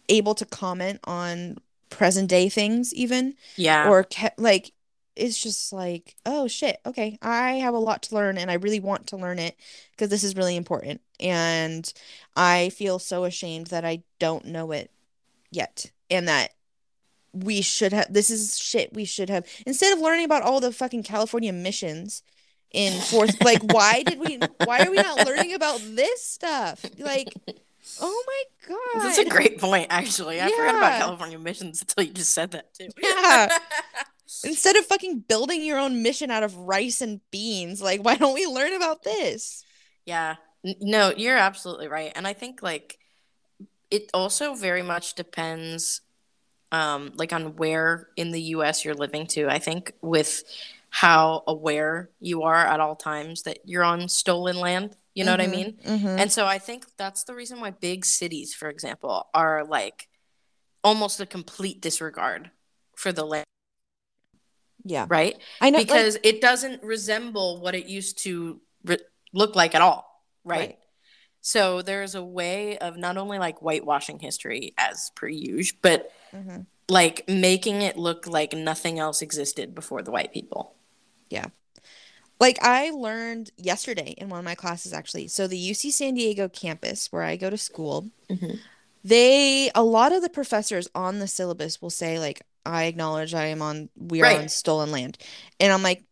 able to comment on present day things even Yeah. or ca- like it's just like oh shit okay I have a lot to learn and I really want to learn it because this is really important and I feel so ashamed that I don't know it yet and that we should have this is shit we should have instead of learning about all the fucking California missions in fourth like why did we why are we not learning about this stuff like oh my god That's a great point, actually. I forgot about California missions until you just said that too. Yeah. instead of fucking building your own mission out of rice and beans like why don't we learn about this Yeah. No, you're absolutely right. And I think like it also very much depends um like on where in the US you're living to. I think with how aware you are at all times that you're on stolen land, you know what I Mhm, mean? mhm. And so I think that's the reason why big cities, for example, are like almost a complete disregard for the land, yeah right? I know like- because it doesn't resemble what it used to re- look like at all, right? Right. So there's a way of not only like whitewashing history as per usual, but Mhm. like making it look like nothing else existed before the white people. Like I learned yesterday in one of my classes actually. So the UC San Diego campus where I go to school, Mhm. they a lot of the professors on the syllabus will say like I acknowledge I am on we are on stolen land. And I'm like,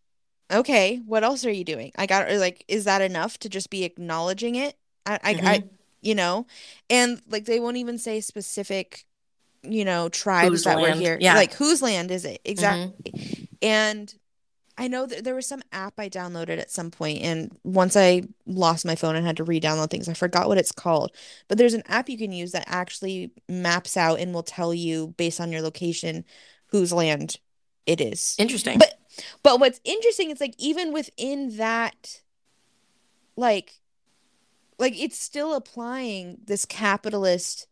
okay, what else are you doing? I got like is that enough to just be acknowledging it? I I, I Mhm. you know, and like they won't even say specific, you know, tribes Whose that were here. Yeah. Like whose land is it? Mhm. Exactly. And I know that there was some app I downloaded at some point, and once I lost my phone and had to re-download things, I forgot what it's called. But there's an app you can use that actually maps out and will tell you based on your location whose land it is. Interesting. But but what's interesting is like even within that, like, like it's still applying this capitalist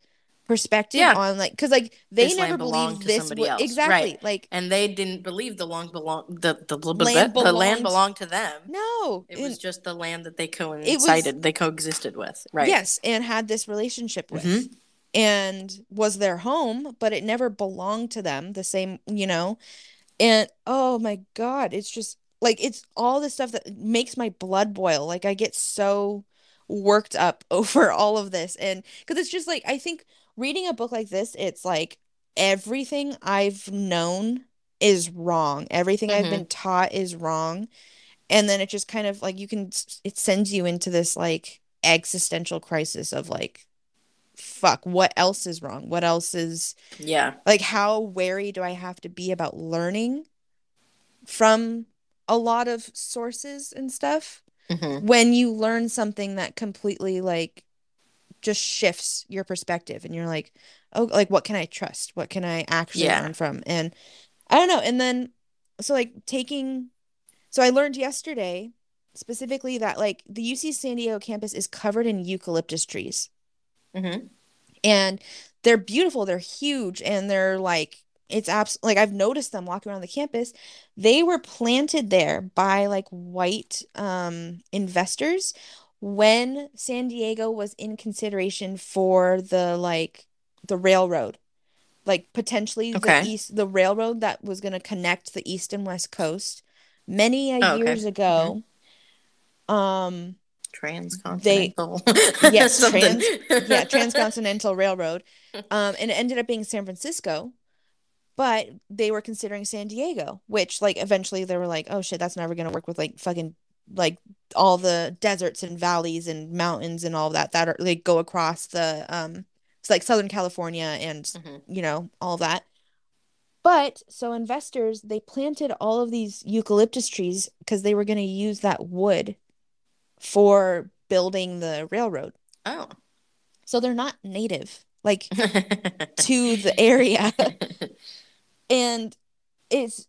perspective Yeah. on like because like they This never belonged believed to this somebody would else. exactly Right. like and they didn't believe the long belong the the, blah, Land blah, the land belonged- belonged to them. no It was just the land that they was- coincided, they coexisted with, right? Yes, and had this relationship with. Mhm. And was their home, but it never belonged to them the same, you know. And oh my God, it's just like it's all this stuff that makes my blood boil. Like I get so worked up over all of this. And because it's just like I think reading a book like this, it's like everything I've known is wrong. Everything I've Mhm. been taught is wrong. And then it just kind of like you can it sends you into this like existential crisis of like fuck, what else is wrong? What else is Yeah. like how wary do I have to be about learning from a lot of sources and stuff Mhm. when you learn something that completely like just shifts your perspective and you're like oh like what can i trust what can i actually Yeah. learn from and i don't know and then so like taking so i learned yesterday specifically that like the uc san diego campus is covered in eucalyptus trees Mm-hmm. and they're beautiful they're huge and they're like it's abs like I've noticed them walking around the campus they were planted there by like white um investors when San Diego was in consideration for the like the railroad like potentially Okay. the east the railroad that was going to connect the east and west coast many a Oh, okay. Mm-hmm. years ago um Transcontinental. Yes, Something. yeah, Transcontinental Railroad. Um, and it ended up being San Francisco, but they were considering San Diego, which like eventually they were like, oh shit, that's never gonna work with like fucking like all the deserts and valleys and mountains and all that that are like go across the um it's like Southern California and Mhm. you know all that. But so investors they planted all of these eucalyptus trees because they were going to use that wood for building the railroad. Oh. So they're not native like to the area. and it's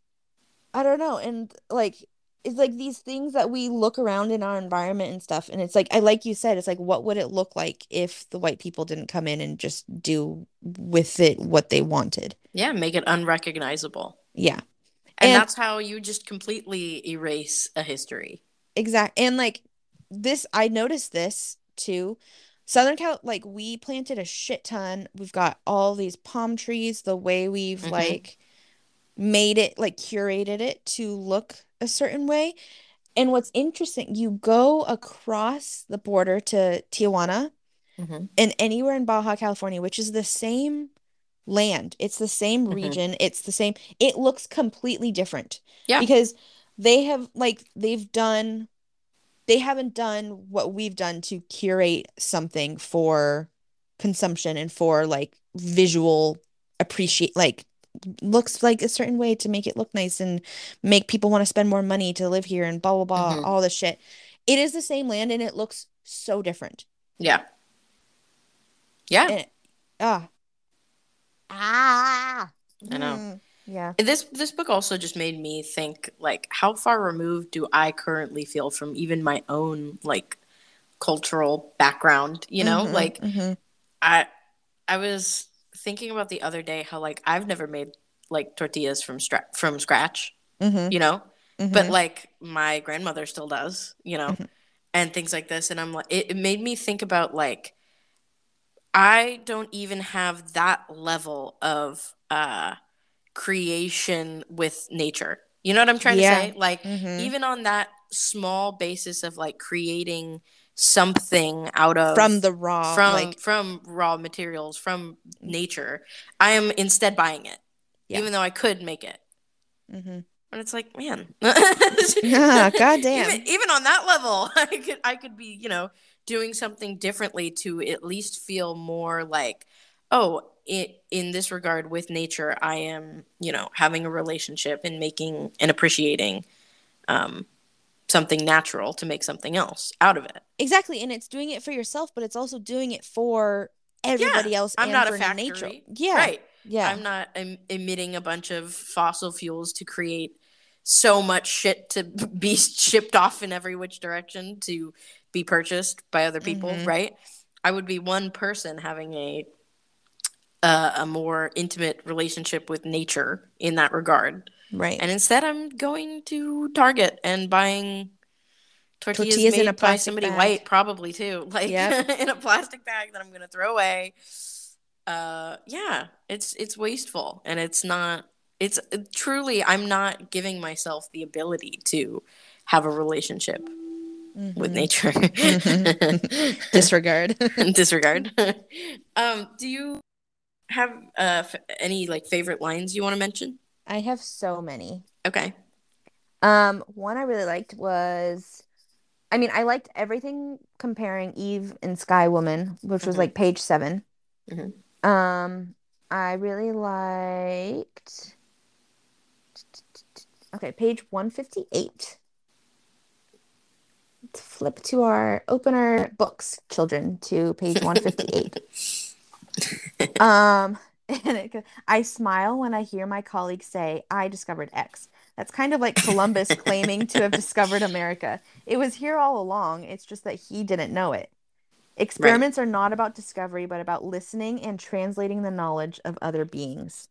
I don't know and like it's like these things that we look around in our environment and stuff and it's like I like you said it's like what would it look like if the white people didn't come in and just do with it what they wanted. yeah, make it unrecognizable. Yeah. And, And- that's how you just completely erase a history. Exact. And like this, I noticed this too. Southern Cal, like we planted a shit ton. We've got all these palm trees, the way we've Mhm. like made it, like curated it to look a certain way. And what's interesting, you go across the border to Tijuana Mhm. and anywhere in Baja California, which is the same land, it's the same Mhm. region, it's the same, it looks completely different. Yeah. Because they have like they've done they haven't done what we've done to curate something for consumption and for like visual appreciate like looks like a certain way to make it look nice and make people want to spend more money to live here and blah blah blah Mhm. all this shit. It is the same land and it looks so different. Yeah. Yeah. And ah ah I know. Mm, yeah. This this book also just made me think like how far removed do I currently feel from even my own like cultural background, you know? Mhm, Like mhm. I I was thinking about the other day how like I've never made like tortillas from stra- from scratch, Mhm, you know? But mhm. like my grandmother still does, you know? Mhm. And things like this and I'm like it, it made me think about like I don't even have that level of uh creation with nature. You know what I'm trying Yeah. to say? Like Mhm. even on that small basis of like creating something out of from the raw from like from raw materials from nature, I am instead buying it, Yeah. even though I could make it. mhm. And it's like, man, Yeah, goddamn. Even, even on that level, I could I could be, you know, doing something differently to at least feel more like, oh, it, in this regard with nature, I am, you know, having a relationship and making and appreciating um, something natural to make something else out of it. Exactly, and it's doing it for yourself, but it's also doing it for everybody else I'm and not a for factory, nature. Yeah, Right. yeah, I'm not em- emitting a bunch of fossil fuels to create so much shit to be shipped off in every which direction to be purchased by other people, Mhm. right? I would be one person having a uh, a more intimate relationship with nature in that regard, right. and instead I'm going to Target and buying tortillas, Tortillas in a by somebody bag. white, probably too, like Yep. in a plastic bag that I'm going to throw away. Uh, yeah, it's it's wasteful, and it's not. It's truly, I'm not giving myself the ability to have a relationship with Mhm. nature. Disregard. Disregard. um, do you have uh f- any like favorite lines you want to mention? I have so many. Okay. Um, one I really liked was, I mean, I liked everything comparing Eve and Sky Woman, which was Mhm. like page 7 Mhm. Um, I really liked. Okay, page one fifty eight. flip to our open our books, children, to page 158. um, and it, I smile when I hear my colleagues say, I discovered X. That's kind of like Columbus claiming to have discovered America. It was here all along. It's just that he didn't know it. Experiments right. are not about discovery, but about listening and translating the knowledge of other beings.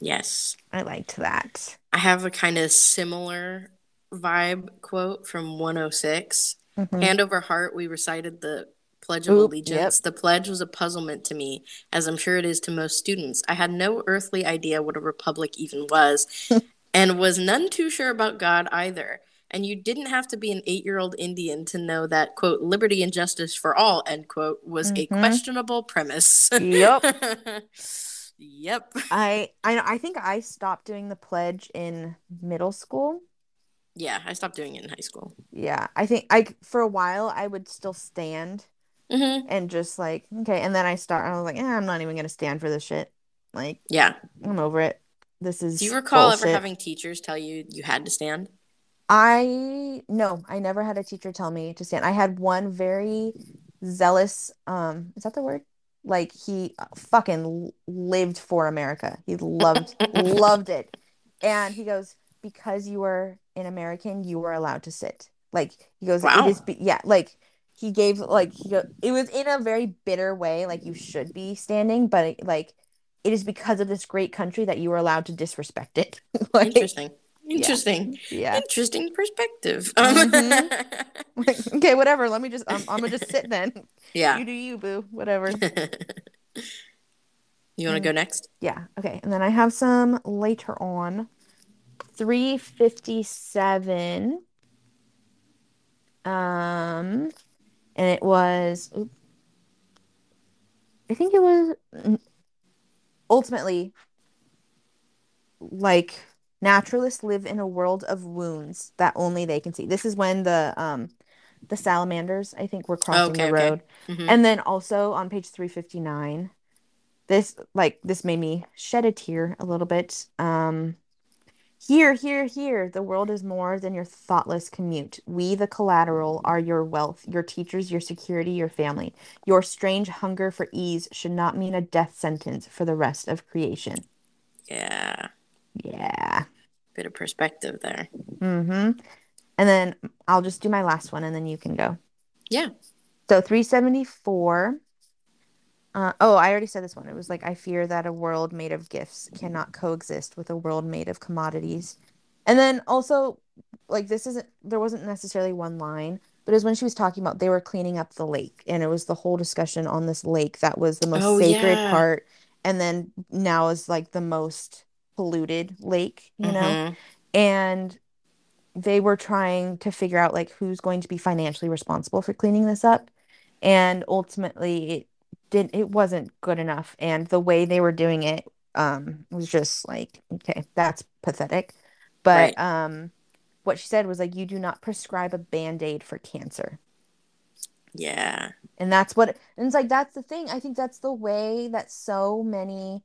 Yes. I liked that. I have a kind of similar vibe quote from 106. Mm-hmm. Hand over heart, we recited the Pledge of Oop, Allegiance. Yep. The pledge was a puzzlement to me, as I'm sure it is to most students. I had no earthly idea what a republic even was, and was none too sure about God either. And you didn't have to be an eight year old Indian to know that, quote, liberty and justice for all, end quote, was mm-hmm. a questionable premise. Yep. yep. I, I I think I stopped doing the pledge in middle school. Yeah, I stopped doing it in high school. Yeah, I think I for a while I would still stand mm-hmm. and just like okay, and then I start. I was like, eh, I'm not even gonna stand for this shit. Like, yeah, I'm over it. This is. Do you recall bullshit. ever having teachers tell you you had to stand? I no, I never had a teacher tell me to stand. I had one very zealous. Um, is that the word? Like he fucking lived for America. He loved loved it, and he goes because you were an American, you were allowed to sit. Like he goes, wow. it is, be- yeah, like he gave, like he go, it was in a very bitter way, like you should be standing, but it, like it is because of this great country that you are allowed to disrespect it. like, Interesting. Interesting. Yeah. yeah. Interesting perspective. Mm-hmm. okay, whatever. Let me just. I'm gonna just sit then. Yeah. You do you, boo. Whatever. you want to go next? Yeah. Okay. And then I have some later on. 357 um and it was i think it was ultimately like naturalists live in a world of wounds that only they can see this is when the um the salamanders i think were crossing okay, the road okay. mm-hmm. and then also on page 359 this like this made me shed a tear a little bit um here, here, here, the world is more than your thoughtless commute. We, the collateral, are your wealth, your teachers, your security, your family. Your strange hunger for ease should not mean a death sentence for the rest of creation. Yeah. Yeah. Bit of perspective there. Mm-hmm. And then I'll just do my last one and then you can go. Yeah. So 374 uh, oh, I already said this one. It was like, I fear that a world made of gifts cannot coexist with a world made of commodities. And then also, like, this isn't, there wasn't necessarily one line, but it was when she was talking about they were cleaning up the lake. And it was the whole discussion on this lake that was the most oh, sacred yeah. part. And then now is like the most polluted lake, you mm-hmm. know? And they were trying to figure out like who's going to be financially responsible for cleaning this up. And ultimately, it didn't it wasn't good enough. And the way they were doing it um was just like okay that's pathetic. But right. um what she said was like you do not prescribe a band-aid for cancer. Yeah. And that's what and it's like that's the thing. I think that's the way that so many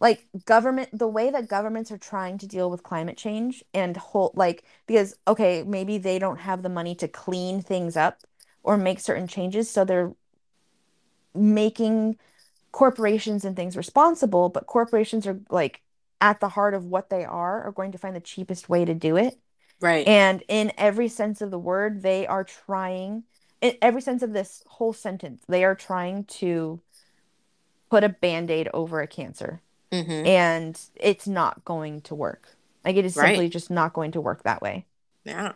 like government the way that governments are trying to deal with climate change and hold like because okay maybe they don't have the money to clean things up or make certain changes. So they're making corporations and things responsible, but corporations are like at the heart of what they are are going to find the cheapest way to do it. Right. And in every sense of the word, they are trying in every sense of this whole sentence, they are trying to put a band-aid over a cancer. Mm-hmm. And it's not going to work. Like it is simply just not going to work that way. Yeah.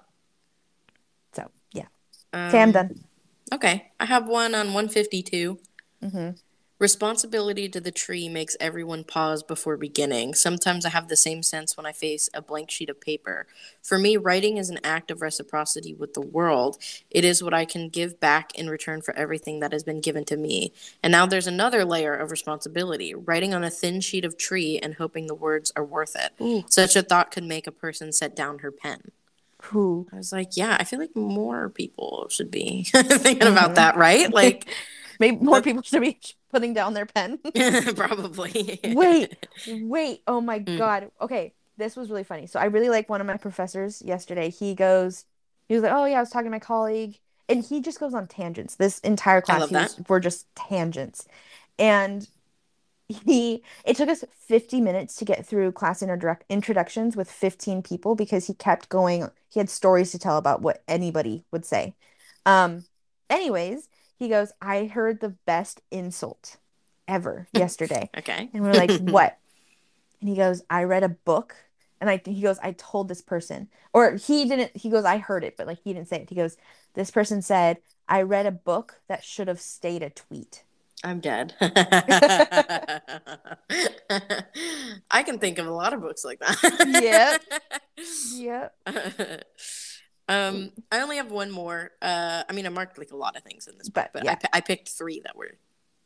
So yeah. Um, okay, I'm done. Okay. I have one on 152. Mm-hmm. Responsibility to the tree makes everyone pause before beginning. Sometimes I have the same sense when I face a blank sheet of paper. For me, writing is an act of reciprocity with the world. It is what I can give back in return for everything that has been given to me. And now there's another layer of responsibility writing on a thin sheet of tree and hoping the words are worth it. Ooh. Such a thought could make a person set down her pen. Who? I was like, yeah, I feel like more people should be thinking mm-hmm. about that, right? Like, maybe more people should be putting down their pen. Probably. wait, wait. Oh my mm. God. Okay. This was really funny. So I really like one of my professors yesterday. He goes, He was like, "Oh yeah, I was talking to my colleague," and he just goes on tangents. This entire class was, were just tangents, and he it took us 50 minutes to get through class introduc- introductions with 15 people because he kept going he had stories to tell about what anybody would say um anyways he goes i heard the best insult ever yesterday Okay. and we're like what and he goes i read a book and i he goes i told this person or he didn't he goes i heard it but like he didn't say it he goes this person said i read a book that should have stayed a tweet I'm dead. I can think of a lot of books like that. Yep. Yep um, I only have one more. Uh, I mean, I marked like a lot of things in this book, But, but yeah. I, I picked three that were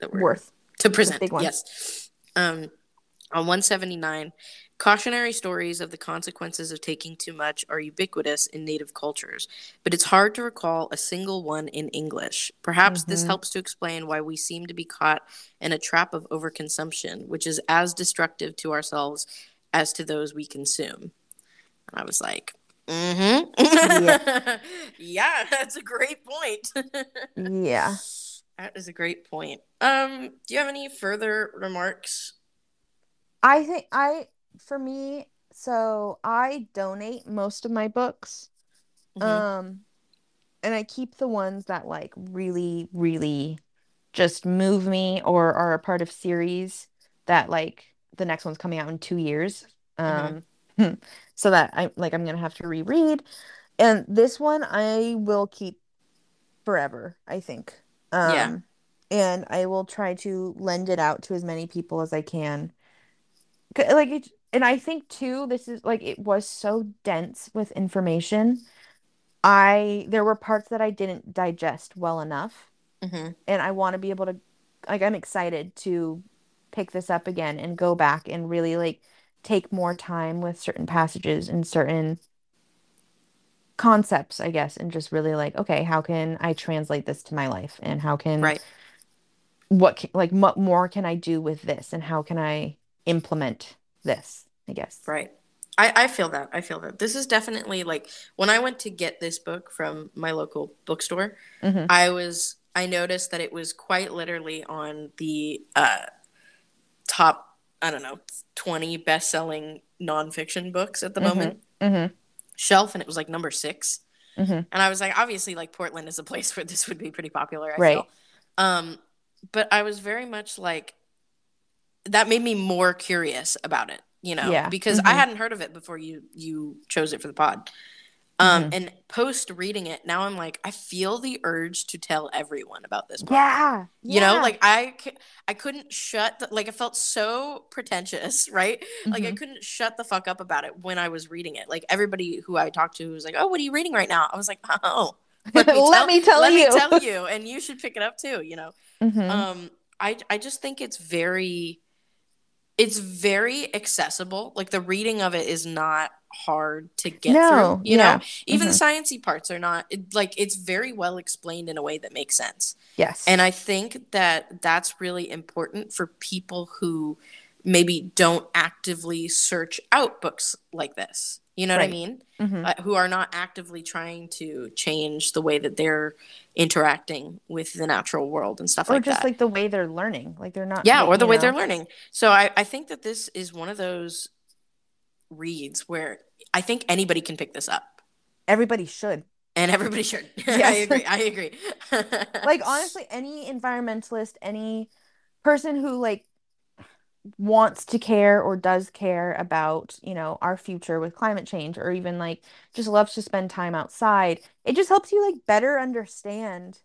that were worth to present. Yes. Um, on 179, cautionary stories of the consequences of taking too much are ubiquitous in native cultures, but it's hard to recall a single one in English. Perhaps this Mhm. helps to explain why we seem to be caught in a trap of overconsumption, which is as destructive to ourselves as to those we consume. And I was like, mm-hmm. Yeah. yeah, that's a great point. yeah That is a great point. Um, do you have any further remarks? I think I, for me, so I donate most of my books. Mhm. Um, and I keep the ones that like really, really just move me or are a part of series that like the next one's coming out in two years. Um, so that I like I'm gonna have to reread. And this one I will keep forever, I think. Um, Yeah. and I will try to lend it out to as many people as I can. Like it, and I think too, this is like it was so dense with information. I there were parts that I didn't digest well enough, Mm-hmm. and I want to be able to, like, I'm excited to pick this up again and go back and really like take more time with certain passages and certain concepts, I guess, and just really like, okay, how can I translate this to my life, and how can Right. what can, like what more can I do with this and how can I implement this, I guess. Right. I, I feel that. I feel that. This is definitely like when I went to get this book from my local bookstore, Mhm. I was I noticed that it was quite literally on the uh top, I don't know, 20 best-selling nonfiction books at the Mhm. moment Mhm. shelf and it was like number 6. Mhm. And I was like obviously like Portland is a place where this would be pretty popular, I Right. feel. Um but I was very much like that made me more curious about it, you know, Yeah. because I Mhm. hadn't heard of it before you you chose it for the pod. Um, Mhm. and post reading it, now I'm like, I feel the urge to tell everyone about this book. Yeah. You know, like I couldn't shut, the, like, I felt so pretentious, right? Like, I Mhm. couldn't shut the fuck up about it when I was reading it. Like, everybody who I talked to was like, Oh, what are you reading right now? I was like, Oh, Let me tell let you." me tell you. And you should pick it up too, you know? Mhm. um i i just think it's very it's very accessible like the reading of it is not hard to get No, through you yeah. know even Mhm. the sciencey parts are not it, like it's very well explained in a way that makes sense yes. and i think that that's really important for people who maybe don't actively search out books like this you know what i Right. mean Mhm. uh, who are not actively trying to change the way that they're interacting with the natural world and stuff like that. or like just that like the way they're learning. Like they're not yeah or the way know. they're learning so I, I think that this is one of those reads where i think anybody can pick this up Everybody should. and everybody should i agree i agree Like honestly, any environmentalist, any person who like wants to care or does care about, you know, our future with climate change or even like just loves to spend time outside, it just helps you like better understand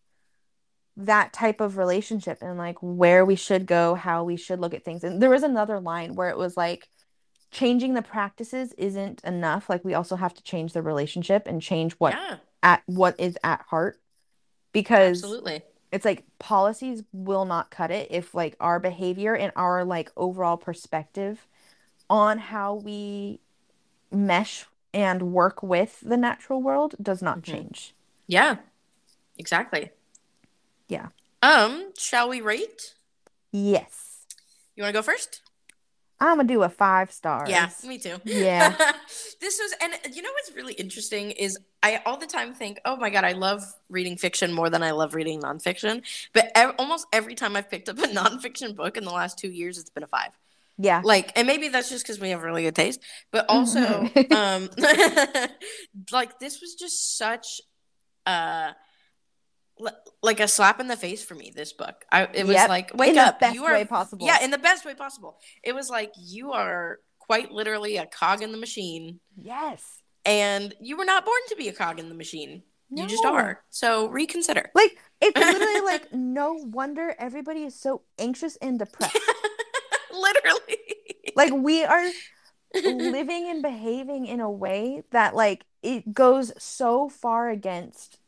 that type of relationship and like where we should go, how we should look at things. And there was another line where it was like changing the practices isn't enough. Like we also have to change the relationship and change what yeah at what is at heart because absolutely it's like policies will not cut it if like our behavior and our like overall perspective on how we mesh and work with the natural world does not Mhm. change. yeah exactly Yeah. um shall we rate Yes. you want to go first I'm gonna do a five star. Yeah, me too. Yeah. this was, and you know what's really interesting is I all the time think, oh my god, I love reading fiction more than I love reading nonfiction. But ev- almost every time I've picked up a nonfiction book in the last two years, it's been a five. Yeah. Like, and maybe that's just because we have really good taste, but also, um, like this was just such, uh, like a slap in the face for me. This book, I it was Yep. like, wake In up, the best you are way possible. yeah, in the best way possible. It was like you are quite literally a cog in the machine, Yes. and you were not born to be a cog in the machine. You just are. So reconsider. Like it's literally like no wonder everybody is so anxious and depressed. literally. like we are living and behaving in a way that like it goes so far against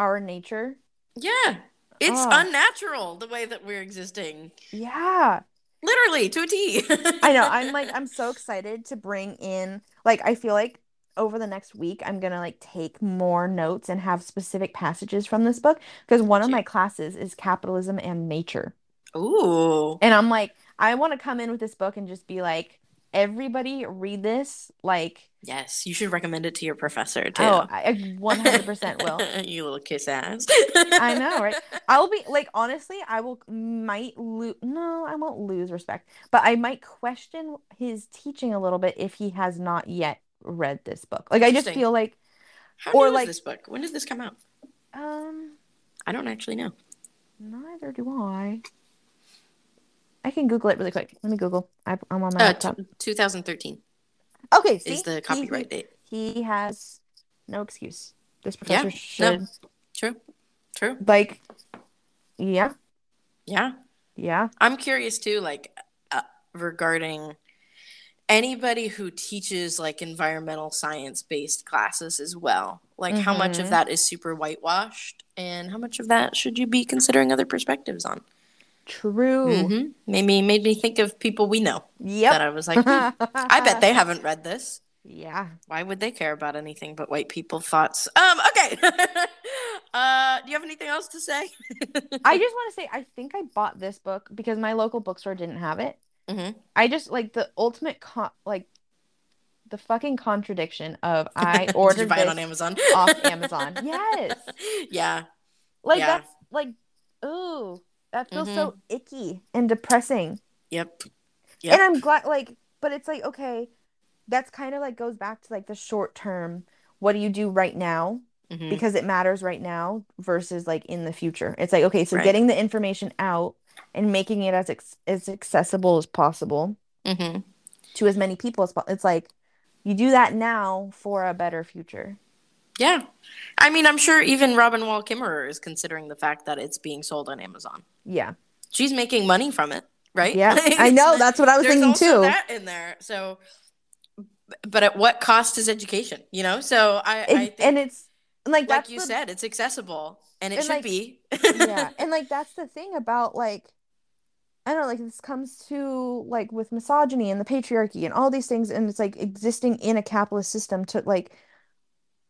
our nature. yeah, it's Ugh. unnatural the way that we're existing. Yeah. Literally to a T. I know. I'm like I'm so excited to bring in like I feel like over the next week I'm going to like take more notes and have specific passages from this book because one of my classes is capitalism and nature. Ooh. And I'm like I want to come in with this book and just be like everybody read this like Yes, you should recommend it to your professor too. oh I I 100% will. you little kiss ass. I know, right? I'll be like honestly, I will might lose no, I won't lose respect, but I might question his teaching a little bit if he has not yet read this book. Like I just feel like How or like- this book? When did this come out? um I don't actually know. neither do I. I can Google it really quick. Let me Google. I, I'm on my Uh, laptop. t- 2013 okay, see? is the He- copyright date. He, he has no excuse. This Yeah, professor should True. True. like yeah, Yeah. yeah. I'm curious too, like uh, regarding anybody who teaches like environmental science based classes as well. Like how much of Mhm. that is super whitewashed and how much of that should you be considering other perspectives on? True. Mhm. Maybe made me think of people we know Yep. that I was like, hmm, I bet they haven't read this. Yeah. Why would they care about anything but white people thoughts? Um, okay. uh, do you have anything else to say? I just want to say I think I bought this book because my local bookstore didn't have it. Mhm. I just like the ultimate con like the fucking contradiction of I ordered buy it on Amazon? off Amazon. Yes. Yeah. Like Yeah. that's like ooh, that feels so icky and depressing. Yep. And I'm glad like but it's like okay, that's kind of like goes back to like the short term. What do you do right now? Mhm. because it matters right now versus like in the future. It's like okay, so Right. getting the information out and making it as ex- as accessible as possible Mhm. to as many people as possible. It's like you do that now for a better future. Yeah. I mean, I'm sure even Robin Wall Kimmerer is considering the fact that it's being sold on Amazon. Yeah, She's making money from it, right? yeah, I know. That's what I was thinking too. that in there. So, but at what cost is education? You know, so I, I think, and it's like like you the- said, it's accessible and it and, should like, be. yeah, and like that's the thing about like I don't know, like this comes to like with misogyny and the patriarchy and all these things, and it's like existing in a capitalist system to like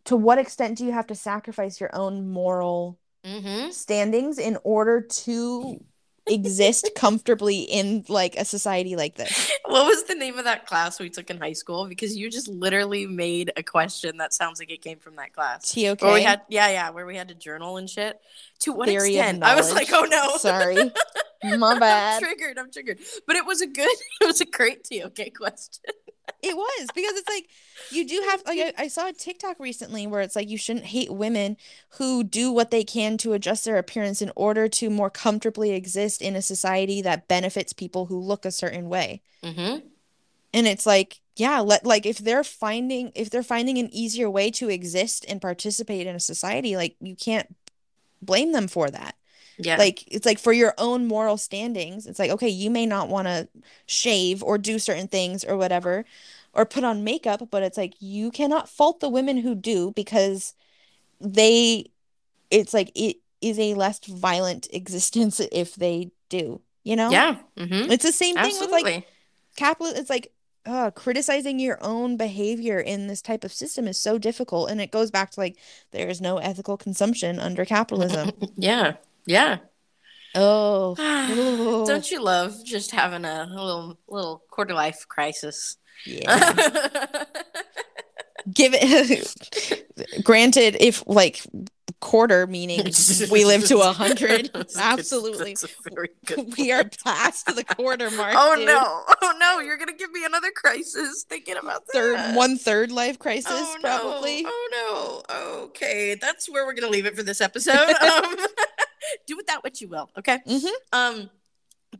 to what extent do you have to sacrifice your own moral hmm standings in order to exist comfortably in like a society like this? What was the name of that class we took in high school? Because you just literally made a question that sounds like it came from that class. TOK. Where we had, yeah, yeah, where we had to journal and shit. To what Theory extent? I was like, oh no, Sorry. My bad. I'm triggered. I'm triggered. But it was a good, it was a great TOK question. It was because it's like you do have like I, I saw a TikTok recently where it's like you shouldn't hate women who do what they can to adjust their appearance in order to more comfortably exist in a society that benefits people who look a certain way. Mm-hmm. And it's like, yeah, let like if they're finding if they're finding an easier way to exist and participate in a society, like you can't blame them for that. Yeah. Like it's like for your own moral standings, it's like okay, you may not want to shave or do certain things or whatever or put on makeup, but it's like you cannot fault the women who do because they it's like it is a less violent existence if they do, you know? yeah. Mm-hmm. It's the same thing with Absolutely. like capital it's like uh criticizing your own behavior in this type of system is so difficult and it goes back to like there is no ethical consumption under capitalism. yeah. Yeah. Oh, Don't you love just having a little little quarter life crisis? yeah. Give it. Granted, if like quarter meaning we live to a hundred, absolutely. that's a very good We are past the quarter mark. Oh dude. no! Oh no! You're gonna give me another crisis thinking about that. Third one third life crisis, Oh, probably. No. Oh no. Okay, that's where we're gonna leave it for this episode. um, do with that what you will. Okay. Mhm. Um,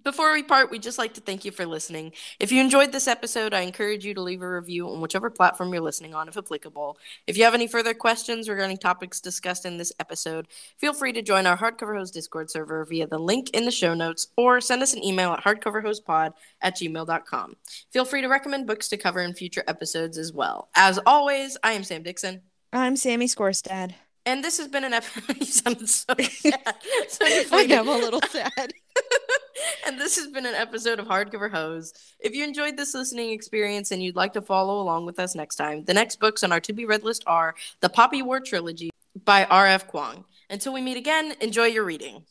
before we part, we'd just like to thank you for listening. If you enjoyed this episode, I encourage you to leave a review on whichever platform you're listening on, if applicable. If you have any further questions regarding topics discussed in this episode, feel free to join our Hardcover Host Discord server via the link in the show notes or send us an email at hardcoverhostpod at gmail.com. Feel free to recommend books to cover in future episodes as well. As always, I am Sam Dixon. I'm Sammy Scorstad. And this has been an episode. you sounded so sad. So I am a little sad. and this has been an episode of Hardcover Host. If you enjoyed this listening experience and you'd like to follow along with us next time, the next books on our to be read list are The Poppy War Trilogy by R.F. Kuang. Until we meet again, enjoy your reading.